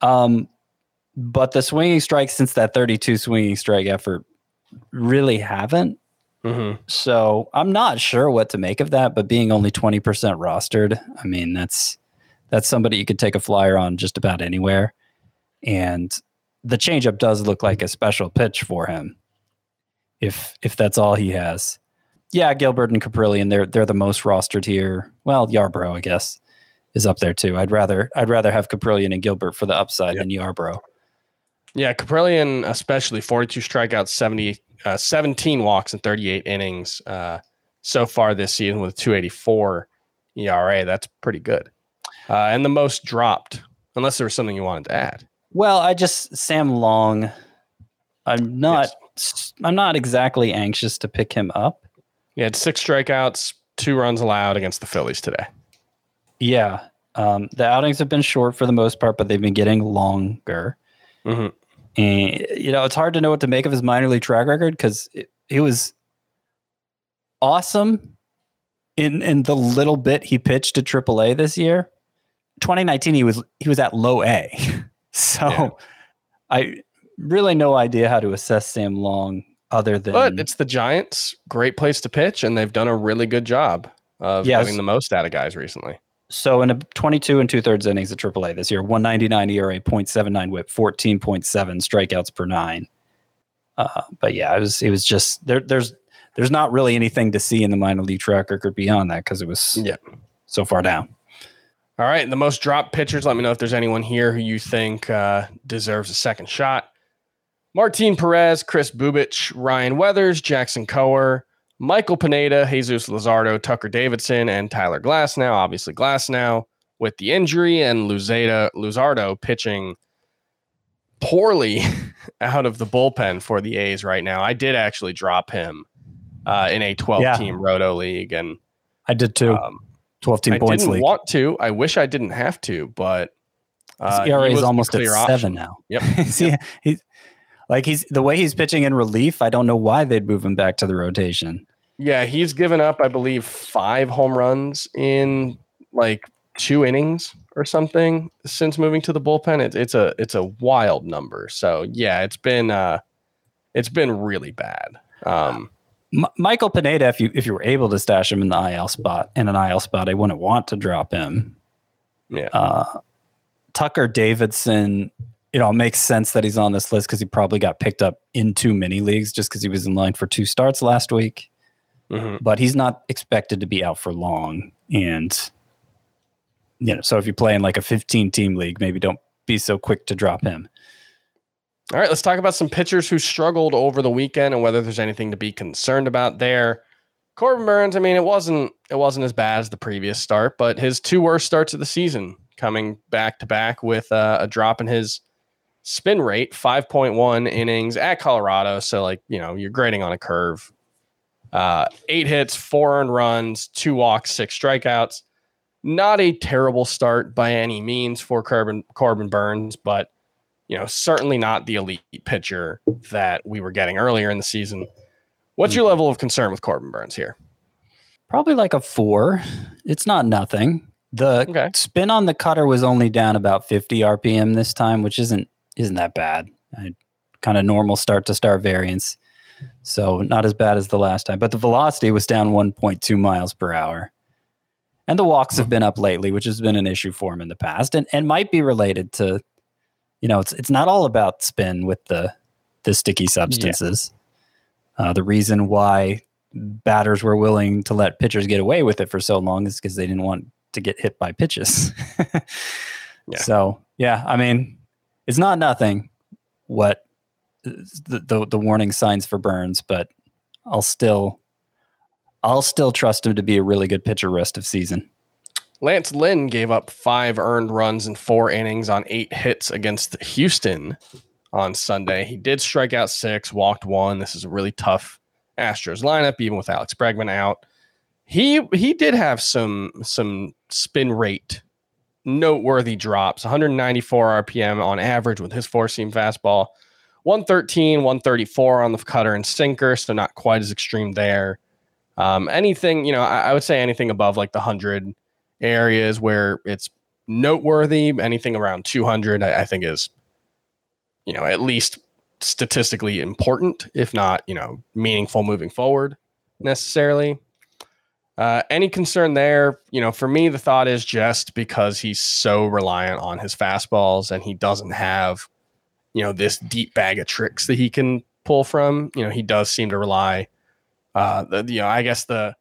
Um, but the swinging strikes since that 32 swinging strike effort really haven't. Mhm. So I'm not sure what to make of that, but being only 20% rostered, I mean, that's that's somebody you could take a flyer on just about anywhere. And the changeup does look like a special pitch for him. If if that's all he has. Yeah, Gilbert and Kaprielian, they're they're the most rostered here. Well, Yarbrough, I guess, is up there too. I'd rather I'd rather have Kaprielian and Gilbert for the upside Yep. than Yarbrough. Yeah, Kaprielian, especially 42 strikeouts, 70, uh, 17 walks in 38 innings uh, so far this season with 284 ERA. That's pretty good. Uh, and the most dropped, unless there was something you wanted to add. Well, I just Sam Long. I'm not. I'm not exactly anxious to pick him up. He had six strikeouts, two runs allowed against the Phillies today. Yeah, um, the outings have been short for the most part, but they've been getting longer. Mhm. And you know, it's hard to know what to make of his minor league track record because he was awesome in in the little bit he pitched to AAA this year. 2019, he was he was at low A, so Yeah. I really no idea how to assess Sam Long other than But it's the Giants, great place to pitch, and they've done a really good job of Yes. getting the most out of guys recently. So in a 22 and two thirds innings at AAA this year, 199 ERA, 0.79 WHIP, 14.7 strikeouts per nine. Uh, but yeah, it was it was just there. There's there's not really anything to see in the minor league track record beyond that because it was Yeah. so far down. All right, the most dropped pitchers. Let me know if there's anyone here who you think uh, deserves a second shot. Martin Perez, Kris Bubic, Ryan Weathers, Jackson Kowar, Michael Pineda, Jesus Luzardo, Tucker Davidson, and Tyler Glasnow. Obviously, Glasnow with the injury, and Luzada, Luzardo pitching poorly out of the bullpen for the A's right now. I did actually drop him uh, in a 12 Yeah. team roto league, and I did too. um, 12 team I points didn't league. want to. I wish I didn't have to, but uh, His ERA is almost at clear seven now. Yep. See, he's like he's the way he's pitching in relief. I don't know why they'd move him back to the rotation. Yeah, he's given up, I believe, five home runs in like two innings or something since moving to the bullpen. It's it's a it's a wild number. So yeah, it's been uh, it's been really bad. Um, M- Michael Pineda, if you if you were able to stash him in the IL spot in an IL spot, I wouldn't want to drop him. yeah, Uh, Tucker Davidson, you know, it makes sense that he's on this list because he probably got picked up in too many leagues just because he was in line for two starts last week. Mhm. But he's not expected to be out for long, and you know, so if you play in like a 15 team league, maybe don't be so quick to drop him. All right, let's talk about some pitchers who struggled over the weekend and whether there's anything to be concerned about there. Corbin Burnes, I mean, it wasn't it wasn't as bad as the previous start, but his two worst starts of the season coming back to back with uh, a drop in his spin rate, 5.1 innings at Colorado. So like, you know, you're grading on a curve. Uh, eight hits, four earned runs, two walks, six strikeouts. Not a terrible start by any means for Corbin Corbin Burnes, but you know, certainly not the elite pitcher that we were getting earlier in the season. What's your level of concern with Corbin Burnes here? Probably like a four. It's not nothing. The Okay. spin on the cutter was only down about 50 RPM this time, which isn't isn't that bad. Kind of normal start to start variance. So not as bad as the last time. But the velocity was down 1.2 miles per hour. And the walks have been up lately, which has been an issue for him in the past and, and might be related to, you know, it's it's not all about spin with the the sticky substances. Uh, the reason why batters were willing to let pitchers get away with it for so long is because they didn't want to get hit by pitches. Yeah. So yeah, I mean, it's not nothing. What the, the the warning signs for Burnes, but I'll still I'll still trust him to be a really good pitcher rest of season. Lance Lynn gave up five earned runs in four innings on eight hits against Houston on Sunday. He did strike out six, walked one. This is a really tough Astros lineup, even with Alex Bregman out. He he did have some some spin rate noteworthy drops 194 rpm on average with his four seam fastball 113 134 on the cutter and sinker so not quite as extreme there. Um, anything you know I, I would say anything above like the 100 areas where it's noteworthy anything around 200 I, I think is you know at least statistically important if not you know meaningful moving forward necessarily uh, any concern there? You know, for me, the thought is just because he's so reliant on his fastballs and he doesn't have, you know, this deep bag of tricks that he can pull from. You know, he does seem to rely. Uh, the, you know, I guess the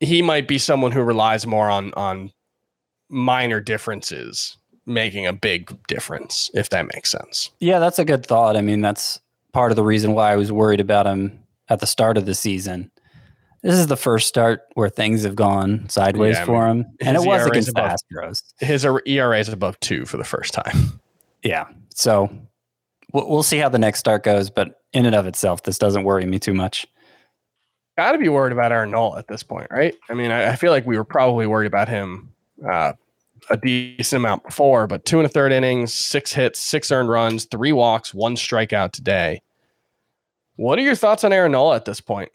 he might be someone who relies more on on minor differences making a big difference, if that makes sense. Yeah, that's a good thought. I mean, that's part of the reason why I was worried about him at the start of the season. This is the first start where things have gone sideways Yeah, I for him, and it was against the Astros. His ERA is above two for the first time. Yeah, so we'll, we'll see how the next start goes. But in and of itself, this doesn't worry me too much. got to be worried about Aaron Nola at this point, right? I mean, I, I feel like we were probably worried about him uh, a decent amount before, but two and a third innings, six hits, six earned runs, three walks, one strikeout today. What are your thoughts on Aaron Nola at this point?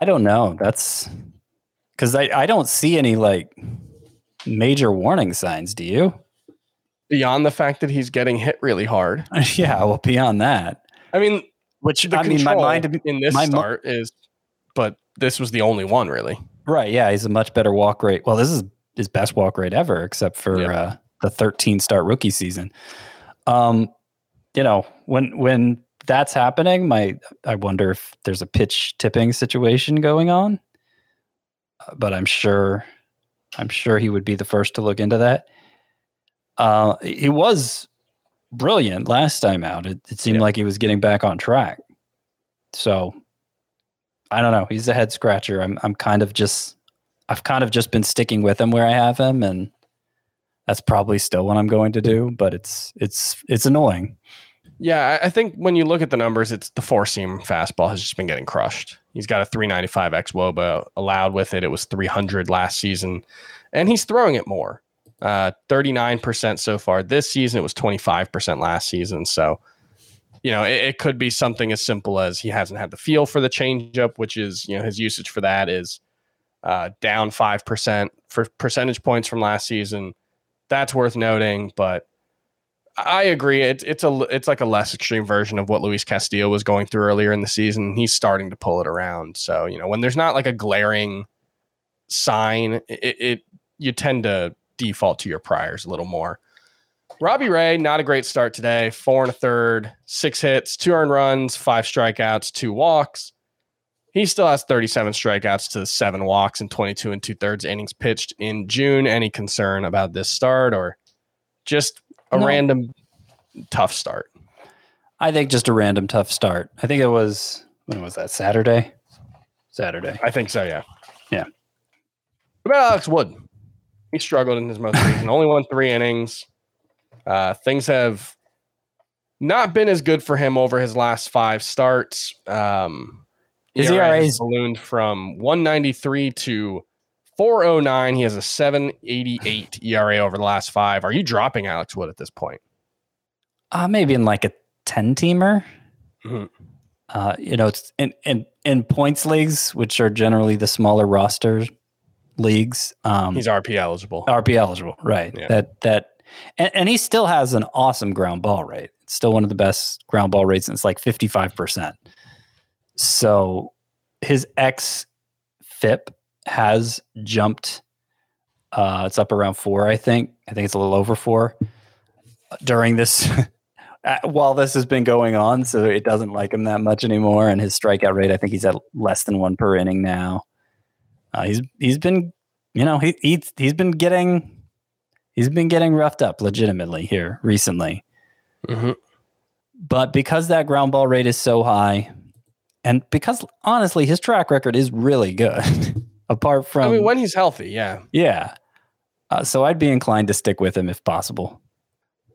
I don't know. That's because I, I don't see any like major warning signs. Do you? Beyond the fact that he's getting hit really hard. yeah. Well, beyond that, I mean, which I mean, my mind in this start is, but this was the only one really. Right. Yeah. He's a much better walk rate. Well, this is his best walk rate ever, except for uh, the 13 start rookie season. Um, you know, when when that's happening, my I wonder if there's a pitch tipping situation going on. Uh, But I'm sure, I'm sure he would be the first to look into that. Uh, he was brilliant last time out. It, it seemed Yeah. like he was getting back on track. So I don't know. He's a head scratcher. I'm I'm kind of just I've kind of just been sticking with him where I have him, and that's probably still what I'm going to do. But it's it's it's annoying. Yeah, I think when you look at the numbers, it's the four seam fastball has just been getting crushed. He's got a 395 xwOBA allowed with it. It was 300 last season, and he's throwing it more. Uh, 39% so far this season. It was 25% last season. So, you know, it, it could be something as simple as he hasn't had the feel for the changeup, which is, you know, his usage for that is uh, down 5% for percentage points from last season. That's worth noting, but I agree. It's it's a it's like a less extreme version of what Luis Castillo was going through earlier in the season. He's starting to pull it around. So you know when there's not like a glaring sign, it, it you tend to default to your priors a little more. Robbie Ray, not a great start today. Four and a third, six hits, two earned runs, five strikeouts, two walks. He still has 37 strikeouts to seven walks and 22 and two thirds innings pitched in June. Any concern about this start or just a No. random tough start? I think just a random tough start. I think it was when was that Saturday? Saturday. I think so, yeah. Yeah. What about Alex Wood? He struggled in his most recent, only won three innings. Uh, things have not been as good for him over his last five starts. Um, His ERA ERA has ballooned from 193 to 409. He has a 788 ERA over the last five. Are you dropping Alex Wood at this point? Uh, maybe in like a 10 teamer. Mhm. Uh, you know, it's in, in, in points leagues, which are generally the smaller roster leagues. Um, He's RP eligible. RP eligible, right? Yeah. That that, and, and he still has an awesome ground ball rate. It's still one of the best ground ball rates, and it's like fifty five percent. So his X FIP has jumped. Uh, it's up around four, I think. I think it's a little over four during this. uh, While this has been going on, so it doesn't like him that much anymore, and his strikeout rate, I think he's at less than one per inning now. Uh, he's he's been, you know, he he's he's been getting he's been getting roughed up legitimately here recently. Mhm. But because that ground ball rate is so high, and because honestly his track record is really good, apart from I mean, when he's healthy, yeah. yeah, uh, so I'd be inclined to stick with him if possible.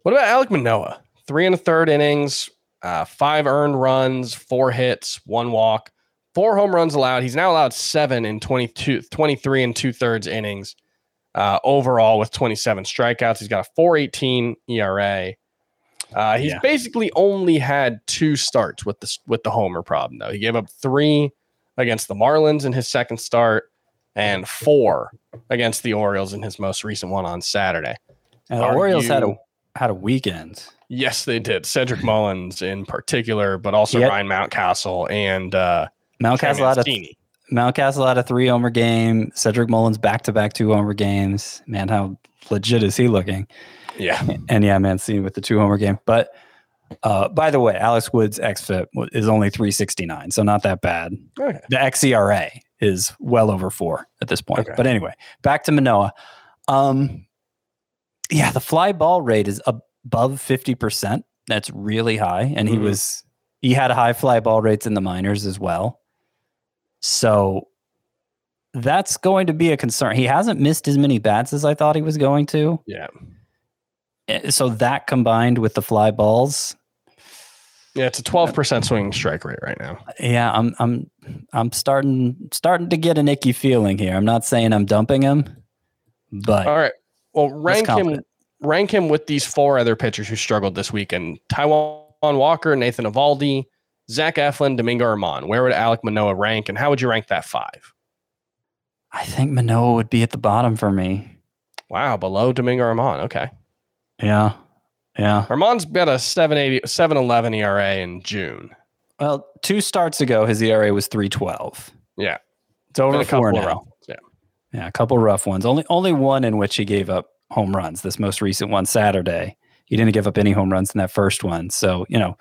What about Alek Manoah? Three and a third innings, uh, five earned runs, four hits, one walk, four home runs allowed. He's now allowed seven in 22, 23 and two thirds innings uh, overall with 27 strikeouts. He's got a 418 ERA. Uh, he's Yeah. basically only had two starts with the with the homer problem though. He gave up three against the Marlins in his second start and four against the Orioles in his most recent one on Saturday. And the Are Orioles had a had a weekend. Yes, they did. Cedric Mullins in particular, but also Yep. Ryan Mountcastle and uh, Mountcastle had a. Mountcastle had a three homer game. Cedric Mullins back to back two homer games. Man, how legit is he looking? Yeah, And yeah, Mancini with the two homer game. But uh, by the way, Alex Wood's xFIP is only 369, so not that bad. okay. The xERA is well over four at this point. Okay. But anyway, back to Manoah. Um, yeah, the fly ball rate is above 50%. That's really high. And he Mhm. was, he had high fly ball rates in the minors as well. So that's going to be a concern. He hasn't missed as many bats as I thought he was going to. Yeah, Eh, So that combined with the fly balls, yeah. It's a twelve percent swinging strike rate right now. yeah, I'm I'm I'm starting starting to get an icky feeling here. I'm not saying I'm dumping him, but All right. Well, rank him. Rank him with these four other pitchers who struggled this weekend: Taijuan Walker, Nathan Eovaldi, Zach Eflin, Domingo Germán. Where would Alek Manoah rank, and how would you rank that five? I think Manoah would be at the bottom for me. Wow, below Domingo Germán. Okay, Yeah. Yeah. Germán's got a 780, 711 ERA in June. Well, two starts ago, his ERA was 312. Yeah, It's over a four couple now. Yeah. Yeah, a couple rough ones. Only only one in which he gave up home runs. This most recent one Saturday, he didn't give up any home runs in that first one. So you know,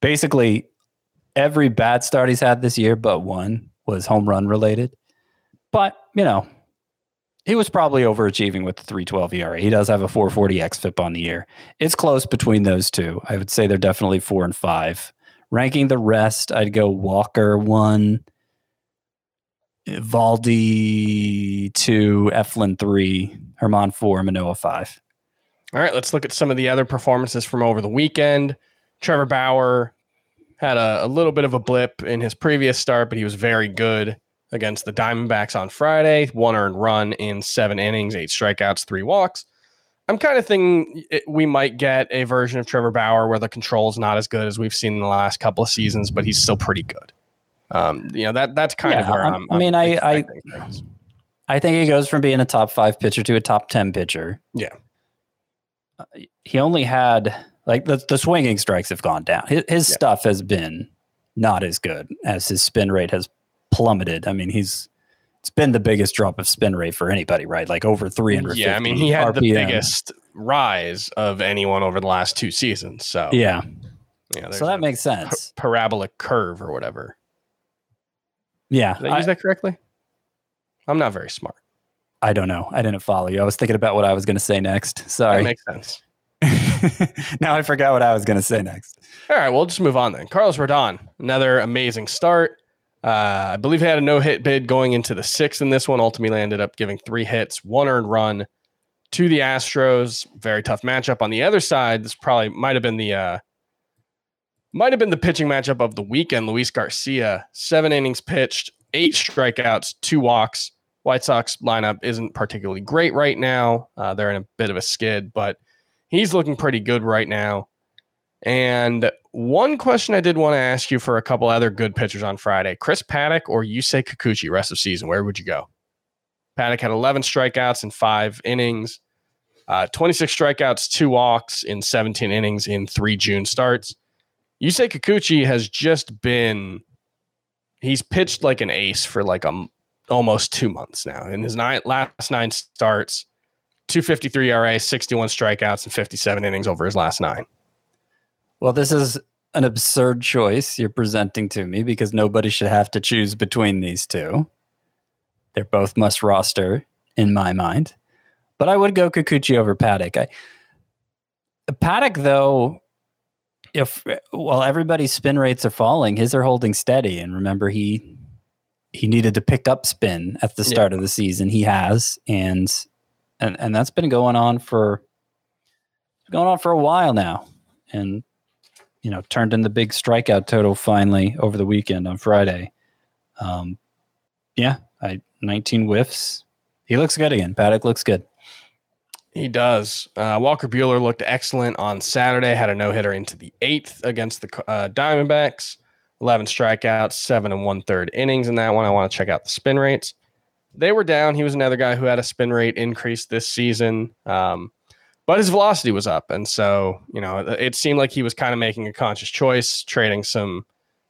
basically every bad start he's had this year, but one was home run related. But you know, he was probably overachieving with the 312 ERA. He does have a 440 xFIP on the year. It's close between those two. I would say they're definitely four and five. Ranking the rest, I'd go Walker one, Valdi two, Eflin three, Germán four, Manoah five. All right, let's look at some of the other performances from over the weekend. Trevor Bauer had a, a little bit of a blip in his previous start, but he was very good against the Diamondbacks on Friday. One earned run in seven innings, eight strikeouts, three walks. I'm kind of thinking it, we might get a version of Trevor Bauer where the control is not as good as we've seen in the last couple of seasons, but he's still pretty good. Um, you know that that's kind of where I'm- I'm. I mean, I- I- things. I think he goes from being a top five pitcher to a top 10 pitcher. Yeah. Uh, he only had, like, the, the swinging strikes have gone down. His, his Yeah. stuff has been not as good as his spin rate has plummeted. I mean, he's, it's been the biggest drop of spin rate for anybody, right? Like over 300. Yeah, I mean, he had the biggest rise of anyone over the last two seasons. So Yeah. yeah So that makes sense. parabolic curve or whatever. Yeah. Did I use that correctly? I'm not very smart. I don't know. I didn't follow you. I was thinking about what I was going to say next. That Sorry. makes sense. now I forgot what I was going to say next. All right, we'll just move on then. Carlos Rodon, another amazing start. Uh, I believe he had a no hit bid going into the sixth in this one. Ultimately, ended up giving three hits, one earned run to the Astros. Very tough matchup. On the other side, this probably might have been the uh, might have been the pitching matchup of the weekend. Luis Garcia, seven innings pitched, eight strikeouts, two walks. White Sox lineup isn't particularly great right now. Uh, they're in a bit of a skid, but he's looking pretty good right now. And one question I did want to ask you for a couple other good pitchers on Friday Chris Paddack or Yusei Kikuchi rest of season. Where would you go? Paddack had 11 strikeouts in five innings, uh, 26 strikeouts, two walks in 17 innings in three June starts. Yusei Kikuchi has just been, he's pitched like an ace for like a, almost two months now. In his nine, last nine starts, 253 RA, 61 strikeouts, and 57 innings over his last nine. Well, this is an absurd choice you're presenting to me because nobody should have to choose between these two. They're both must roster in my mind. But I would go Kikuchi over Paddack. I, Paddack, though, if while everybody's spin rates are falling, his are holding steady. And remember, he he needed to pick up spin at the Yeah. start of the season. He has, and and and that's been going on for going on for a while now. And you know, turned in the big strikeout total finally over the weekend on Friday. Um, yeah, I 19 whiffs. He looks good again. Paddack looks good. He does. Uh, Walker Buehler looked excellent on Saturday. Had a no hitter into the eighth against the uh, Diamondbacks. Eleven strikeouts, seven and one third innings in that one. I want to check out the spin rates. They were down. He was another guy who had a spin rate increase this season, um, but his velocity was up, and so you know it it seemed like he was kind of making a conscious choice, trading some.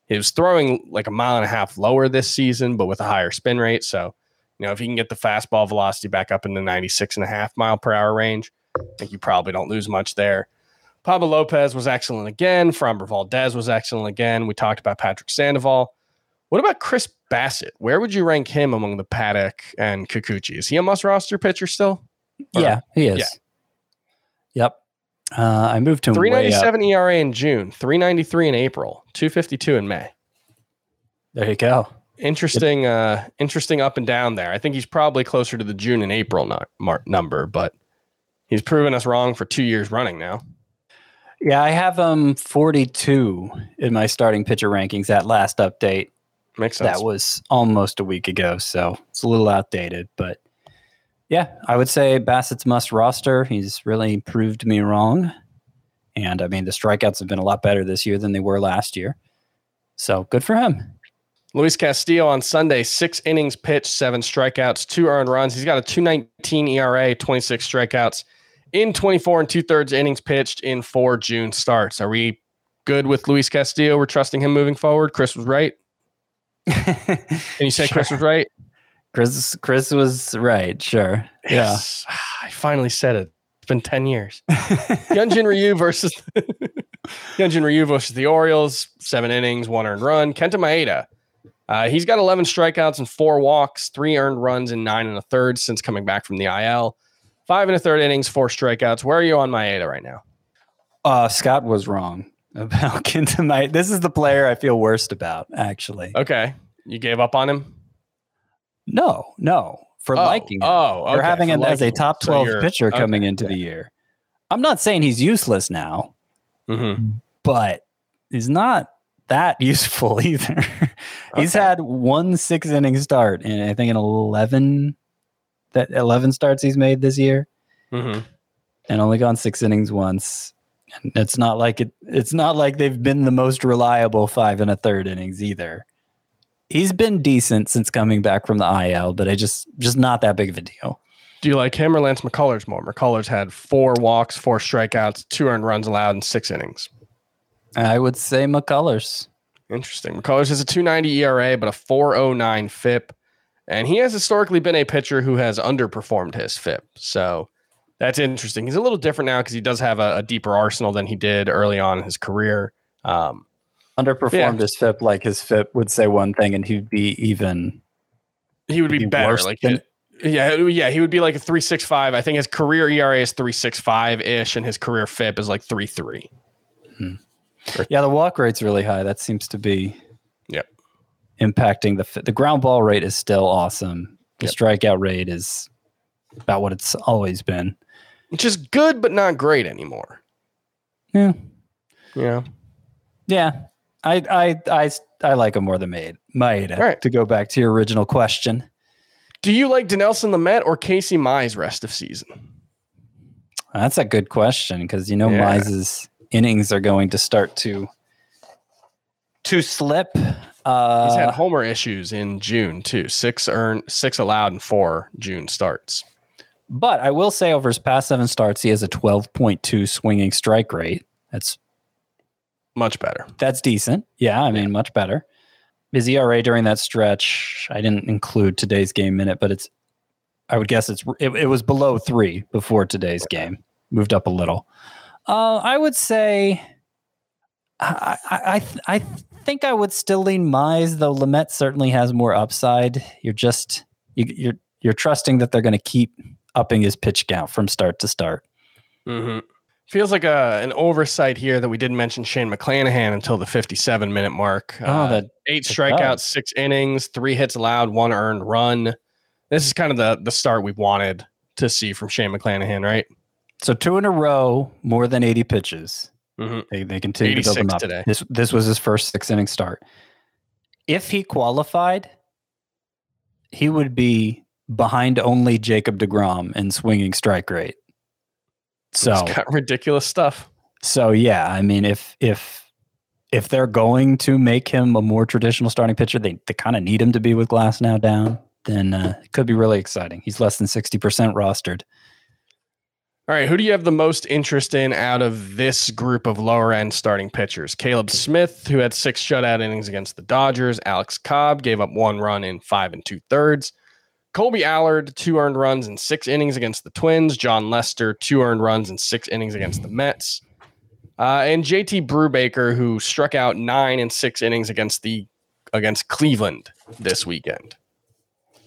He was throwing like a mile and a half lower this season, but with a higher spin rate. So you know, if he can get the fastball velocity back up in the 96 and a half mile per hour range, I think you probably don't lose much there. Pablo Lopez was excellent again. Framber Valdez was excellent again. We talked about Patrick Sandoval. What about Chris Bassitt? Where would you rank him among the Paddack and Kikuchi? Is he a must roster pitcher still? Or- Yeah, he is. yeah. Yep. Uh, I moved him way up. 397 ERA in June, 393 in April, 252 in May. There you go. Interesting, uh, interesting up and down there. I think he's probably closer to the June and April nu- mar- number, but he's proven us wrong for two years running now. Yeah, I have him 42 in my starting pitcher rankings at last update. Makes sense. That was almost a week ago, so it's a little outdated. But yeah, I would say Bassitt's must roster. He's really proved me wrong. And I mean, the strikeouts have been a lot better this year than they were last year. So good for him. Luis Castillo on Sunday, six innings pitched, seven strikeouts, two earned runs. He's got a 219 ERA, 26 strikeouts in 24 and two thirds innings pitched in four June starts. Are we good with Luis Castillo? We're trusting him moving forward. Chris was right. Can you say Chris was right? Chris Chris was right, sure. Yeah. I finally said it. It's been 10 years. Hyunjin Ryu versus Hyunjin Ryu versus the Orioles, seven innings, one earned run. Kenta Maeda. Uh, he's got 11 strikeouts and four walks, three earned runs in nine and a third since coming back from the IL. Five and a third innings, four strikeouts. Where are you on Maeda right now? Uh Scott was wrong about Kenta Maeda. This is the player I feel worst about, actually. Okay. You gave up on him? No, no. For Oh, liking him. oh, okay, having for him as a top 12 you're- pitcher coming okay, into okay. the year. I'm not saying he's useless now, Mm-hmm. but he's not that useful either. he's had one six inning start and I think an 11 that 11 starts he's made this year Mm-hmm. and only gone six innings once. And it's not like it it's not like they've been the most reliable five and a third innings either. He's been decent since coming back from the IL, but I just just not that big of a deal. Do you like him or Lance McCullers more? McCullers had four walks, four strikeouts, two earned runs allowed in six innings. I would say McCullers. Interesting. McCullers has a 290 ERA, but a 409 FIP. And he has historically been a pitcher who has underperformed his FIP. So that's interesting. He's a little different now because he does have a, a, deeper arsenal than he did early on in his career. Um, underperformed yeah. his FIP, like his FIP would say one thing and he'd be even. He would be, be better. Like, than, yeah, yeah, he would be like a 365. I think his career ERA is 365 ish, and his career FIP is like 33. Hmm. Yeah, the walk rate's really high. That seems to be yep. impacting the the ground ball rate is still awesome. The yep. strikeout rate is about what it's always been, which is good but not great anymore. Yeah, yeah, yeah. I I I I like him more than Made Maeda. Right. To go back to your original question, do you like Dinelson Lamet or Casey Mize rest of season? That's a good question because you know yeah. Mize's innings are going to start to to slip. Uh, He's had homer issues in June too. Six earned, six allowed, and four June starts. But I will say, over his past seven starts, he has a twelve point two swinging strike rate. That's much better. That's decent. Yeah, I mean, much better. His ERA during that stretch, I didn't include today's game minute, but it's, I would guess it's it, it was below three before today's game. Moved up a little. Uh, I would say, I I I think I would still lean Mize, though Lamet certainly has more upside. You're just you, you're you're trusting that they're going to keep upping his pitch count from start to start. Mm-hmm. Feels like a an oversight here that we didn't mention Shane McClanahan until the 57 minute mark. Oh, uh, that eight strikeouts, six innings, three hits allowed, one earned run. This is kind of the the start we wanted to see from Shane McClanahan, right? So two in a row, more than 80 pitches. Mm-hmm. They, they continue to build them up. Today. This this was his first six inning start. If he qualified, he would be behind only Jacob deGrom in swinging strike rate. So He's got ridiculous stuff. So yeah, I mean, if if if they're going to make him a more traditional starting pitcher, they they kind of need him to be with Glasnow down. Then uh, it could be really exciting. He's less than sixty percent rostered. All right, who do you have the most interest in out of this group of lower end starting pitchers? Caleb Smith, who had six shutout innings against the Dodgers. Alex Cobb gave up one run in five and two thirds. Kolby Allard, two earned runs in six innings against the Twins. Jon Lester, two earned runs in six innings against the Mets. Uh, and JT Brubaker, who struck out nine and six innings against the against Cleveland this weekend.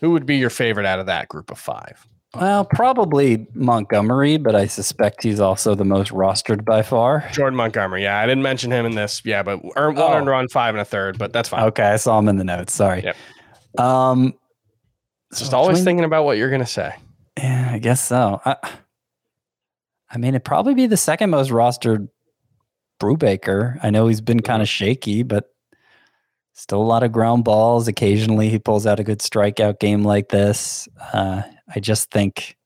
Who would be your favorite out of that group of five? Well, probably Montgomery, but I suspect he's also the most rostered by far. Jordan Montgomery. Yeah, I didn't mention him in this. Yeah, but earned one oh. earned run, five and a third, but that's fine. Okay, I saw him in the notes. Sorry. Yep. Um, just always between, thinking about what you're gonna say. Yeah, I guess so. I, I mean, it'd probably be the second most rostered Brubaker. I know he's been kind of mm-hmm. shaky, but still a lot of ground balls. Occasionally, he pulls out a good strikeout game like this. Uh, I just think,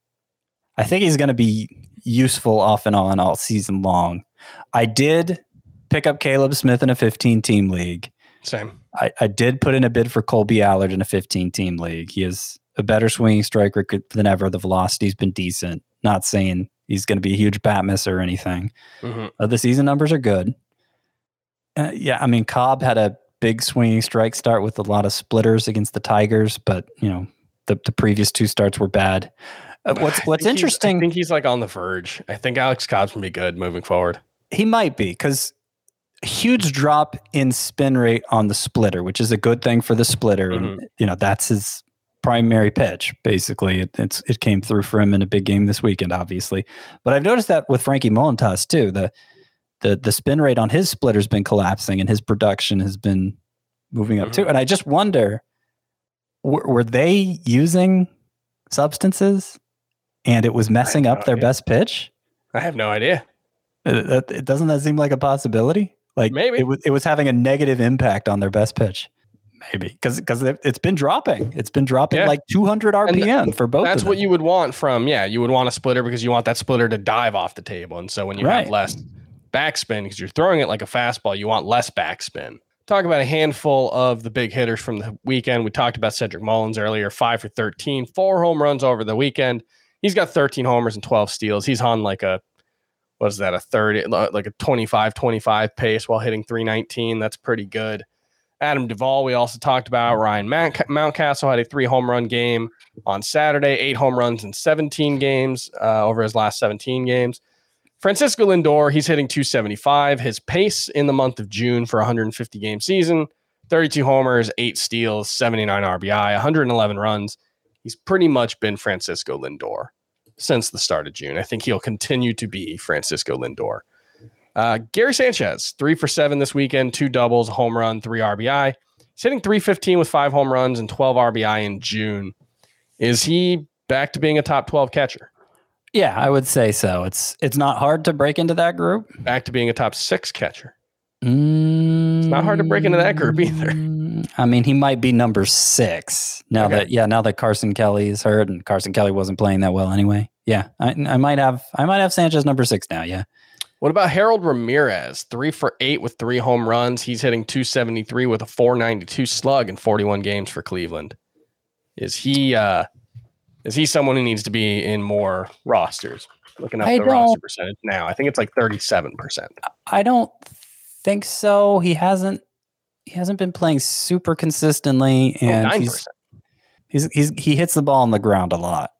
I think he's going to be useful off and on all season long. I did pick up Caleb Smith in a 15 team league. Same. I, I did put in a bid for Kolby Allard in a 15 team league. He is a better swinging striker than ever. The velocity's been decent. Not saying he's going to be a huge bat misser or anything. Mm-hmm. Uh, the season numbers are good. Uh, yeah, I mean Cobb had a big swinging strike start with a lot of splitters against the Tigers, but you know the, the previous two starts were bad. Uh, what's what's interesting? I think he's like on the verge. I think Alex Cobb's gonna be good moving forward. He might be because huge drop in spin rate on the splitter, which is a good thing for the splitter. Mm-hmm. And you know that's his primary pitch. Basically, it, it's it came through for him in a big game this weekend, obviously. But I've noticed that with Frankie Montas too. The the the spin rate on his splitter's been collapsing, and his production has been moving up mm-hmm. too. And I just wonder were, were they using substances and it was messing up no their idea. best pitch? I have no idea. It, uh, it, doesn't that seem like a possibility? Like maybe it was it was having a negative impact on their best pitch. Maybe because because it's been dropping. It's been dropping yeah. like 200 RPM for both. That's what you would want from yeah. You would want a splitter because you want that splitter to dive off the table, and so when you right. have less backspin because you're throwing it like a fastball, you want less backspin. talk about a handful of the big hitters from the weekend. We talked about Cedric Mullins earlier, five for 13, four home runs over the weekend. He's got 13 homers and 12 steals. He's on like a, what is that, a 30, like a 25 25 pace while hitting 319. That's pretty good. Adam Duvall, we also talked about. Ryan Mountcastle had a three home run game on Saturday, eight home runs in 17 games uh, over his last 17 games. Francisco Lindor, he's hitting 275. His pace in the month of June for 150 game season 32 homers, eight steals, 79 RBI, 111 runs. He's pretty much been Francisco Lindor since the start of June. I think he'll continue to be Francisco Lindor. Uh, Gary Sanchez, three for seven this weekend, two doubles, home run, three RBI. He's hitting 315 with five home runs and 12 RBI in June. Is he back to being a top 12 catcher? Yeah, I would say so. It's it's not hard to break into that group. Back to being a top six catcher. Mm, It's not hard to break into that group either. I mean, he might be number six now Okay. that yeah, now that Carson Kelly is hurt and Carson Kelly wasn't playing that well anyway. Yeah, I, I might have I might have Sanchez number six now. Yeah, What about Harold Ramirez? Three for eight with three home runs. He's hitting 273 with a 492 slug in 41 games for Cleveland. Is he uh is he someone who needs to be in more rosters? Looking up I the roster percentage now. I think it's like 37%. I don't think so. He hasn't he hasn't been playing super consistently, Oh, and 9%. he's, he's he's he hits the ball on the ground a lot,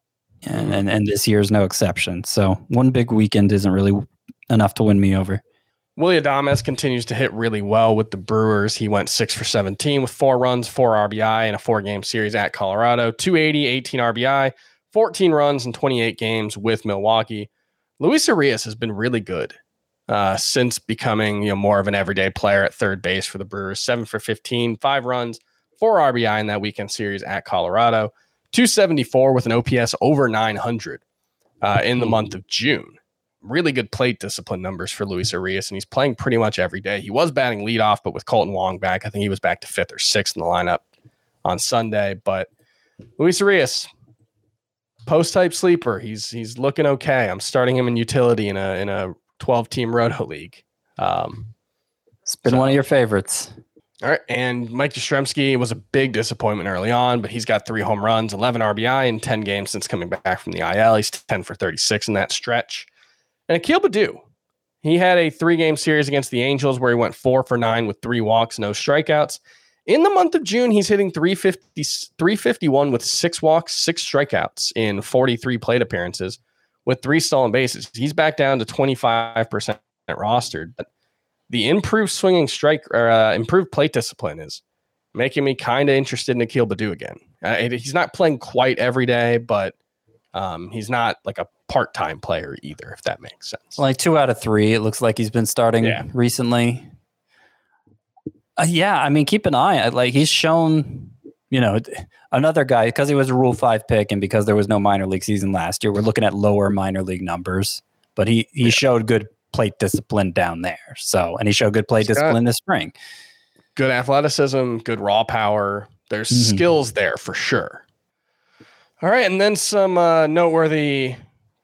and, mm-hmm. and and this year is no exception. So one big weekend isn't really enough to win me over. Willie Adames continues to hit really well with the Brewers. He went six for 17 with four runs, four RBI in a four game series at Colorado. 280, 18 RBI, 14 runs in 28 games with Milwaukee. Luis Urías has been really good uh, since becoming you know more of an everyday player at third base for the Brewers. Seven for 15, five runs, four RBI in that weekend series at Colorado. 274 with an OPS over 900 uh, in the month of June really good plate discipline numbers for Luis Urías, and he's playing pretty much every day. He was batting leadoff, but with Kolten Wong back, I think he was back to fifth or sixth in the lineup on Sunday. But Luis Urías, post hype sleeper, he's he's looking okay. I'm starting him in utility in a in a 12 team roto league. Um, It's been So- one of your favorites. all right, and Mike Yastrzemski was a big disappointment early on, but he's got three home runs, 11 RBI in 10 games since coming back from the IL. He's 10 for 36 in that stretch. And Akil Baddoo, he had a three game series against the Angels where he went four for nine with three walks, no strikeouts. In the month of June, he's hitting 350, 351 with six walks, six strikeouts in 43 plate appearances with three stolen bases. He's back down to 25% rostered. But the improved swinging strike or uh, improved plate discipline is making me kind of interested in Akil Baddoo again. Uh, he's not playing quite every day, but um, he's not like a part time player either, if that makes sense. Like two out of three, it looks like he's been starting Yeah. recently. Uh, yeah, I mean, keep an eye. Like he's shown, you know, another guy because he was a Rule Five pick, and because there was no minor league season last year, we're looking at lower minor league numbers. But he he showed good plate discipline down there. So, and he showed good plate He's discipline this spring. good athleticism, good raw power. There's Mhm. skills there for sure. All right, and then some uh, noteworthy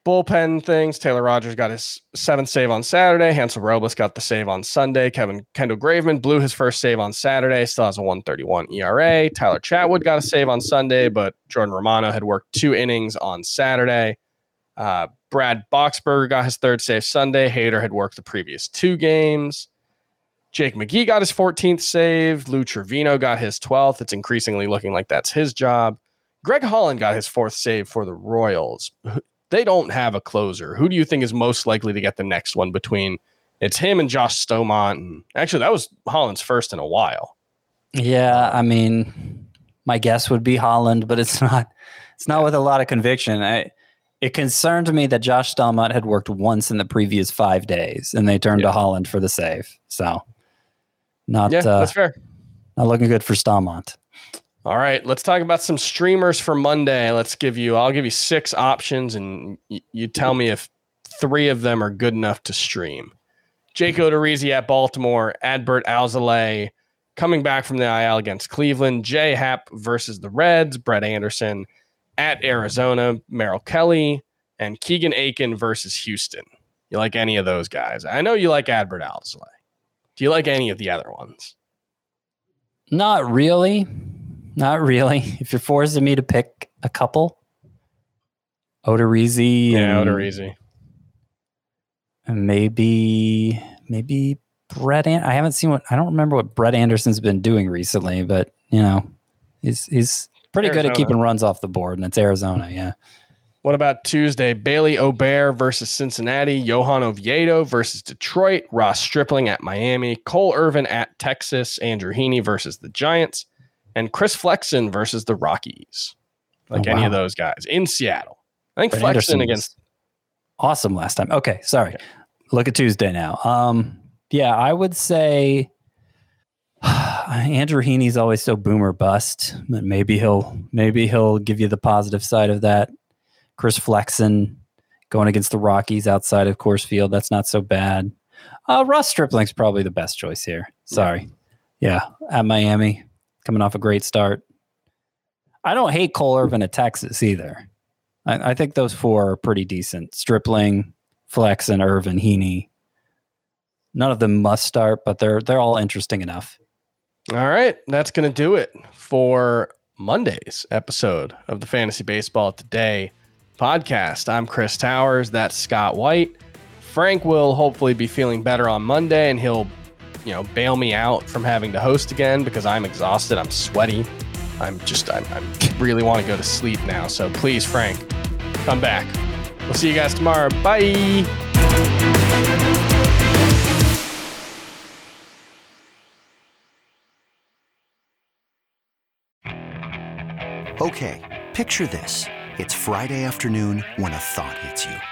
bullpen things. Taylor Rogers got his seventh save on Saturday. Hansel Robles got the save on Sunday. Kevin Kendall Graveman blew his first save on Saturday. Still has a 131 ERA. Tyler Chatwood got a save on Sunday, but Jordan Romano had worked two innings on Saturday. Uh, Brad Boxberger got his third save Sunday. Hader had worked the previous two games. Jake McGee got his 14th save. Lou Trivino got his 12th. It's increasingly looking like that's his job. Greg Holland got his fourth save for the Royals. They don't have a closer. Who do you think is most likely to get the next one between it's him and Josh Staumont? And actually, that was Holland's first in a while. Yeah, I mean, my guess would be Holland, but it's not. It's not with a lot of conviction. I, it concerned me that Josh Staumont had worked once in the previous five days, and they turned Yeah. to Holland for the save. So, not Yeah, uh, that's fair. not looking good for Staumont. All right, let's talk about some streamers for Monday. Let's give you, I'll give you six options, and you tell me if three of them are good enough to stream. Jake Odorizzi at Baltimore, Adbert Alzolay coming back from the IL against Cleveland, Jay Happ versus the Reds, Brett Anderson at Arizona, Merrill Kelly, and Keegan Akin versus Houston. You like any of those guys? I know you like Adbert Alzolay. Do you like any of the other ones? Not really. Not really. If you're forcing me to pick a couple, Odorizzi. Yeah, and- Odorizzi. and maybe maybe Brett. An- I haven't seen what I don't remember what Brett Anderson's been doing recently, but you know, he's he's pretty good at keeping runs off the board, and it's Arizona. Yeah, What about Tuesday? Bailey Ober versus Cincinnati, Johan Oviedo versus Detroit, Ross Stripling at Miami, Cole Irvin at Texas, Andrew Heaney versus the Giants, and Chris Flexen versus the Rockies. Like Oh, any of those guys in Seattle. I think Brett Flexen against awesome last time. Okay, sorry. Look at Tuesday now. Um, yeah, I would say Andrew Heaney's always so boomer bust, but maybe he'll maybe he'll give you the positive side of that. Chris Flexen going against the Rockies outside of Coors Field, that's not so bad. Uh, Russ Stripling's probably the best choice here. Sorry, yeah, at Miami, coming off a great start. I don't hate Cole Irvin at Texas either. I, I think those four are pretty decent. Stripling, Flex, and Irvin Heaney. None of them must start, but they're they're all interesting enough. All right, that's going to do it for Monday's episode of the Fantasy Baseball Today podcast. I'm Chris Towers. That's Scott White. Frank will hopefully be feeling better on Monday and he'll, you know, bail me out from having to host again because I'm exhausted. I'm sweaty. I'm just, I'm, I'm really want to go to sleep now. So please, Frank, come back. We'll see you guys tomorrow. Bye. Okay, picture this. It's Friday afternoon when a thought hits you.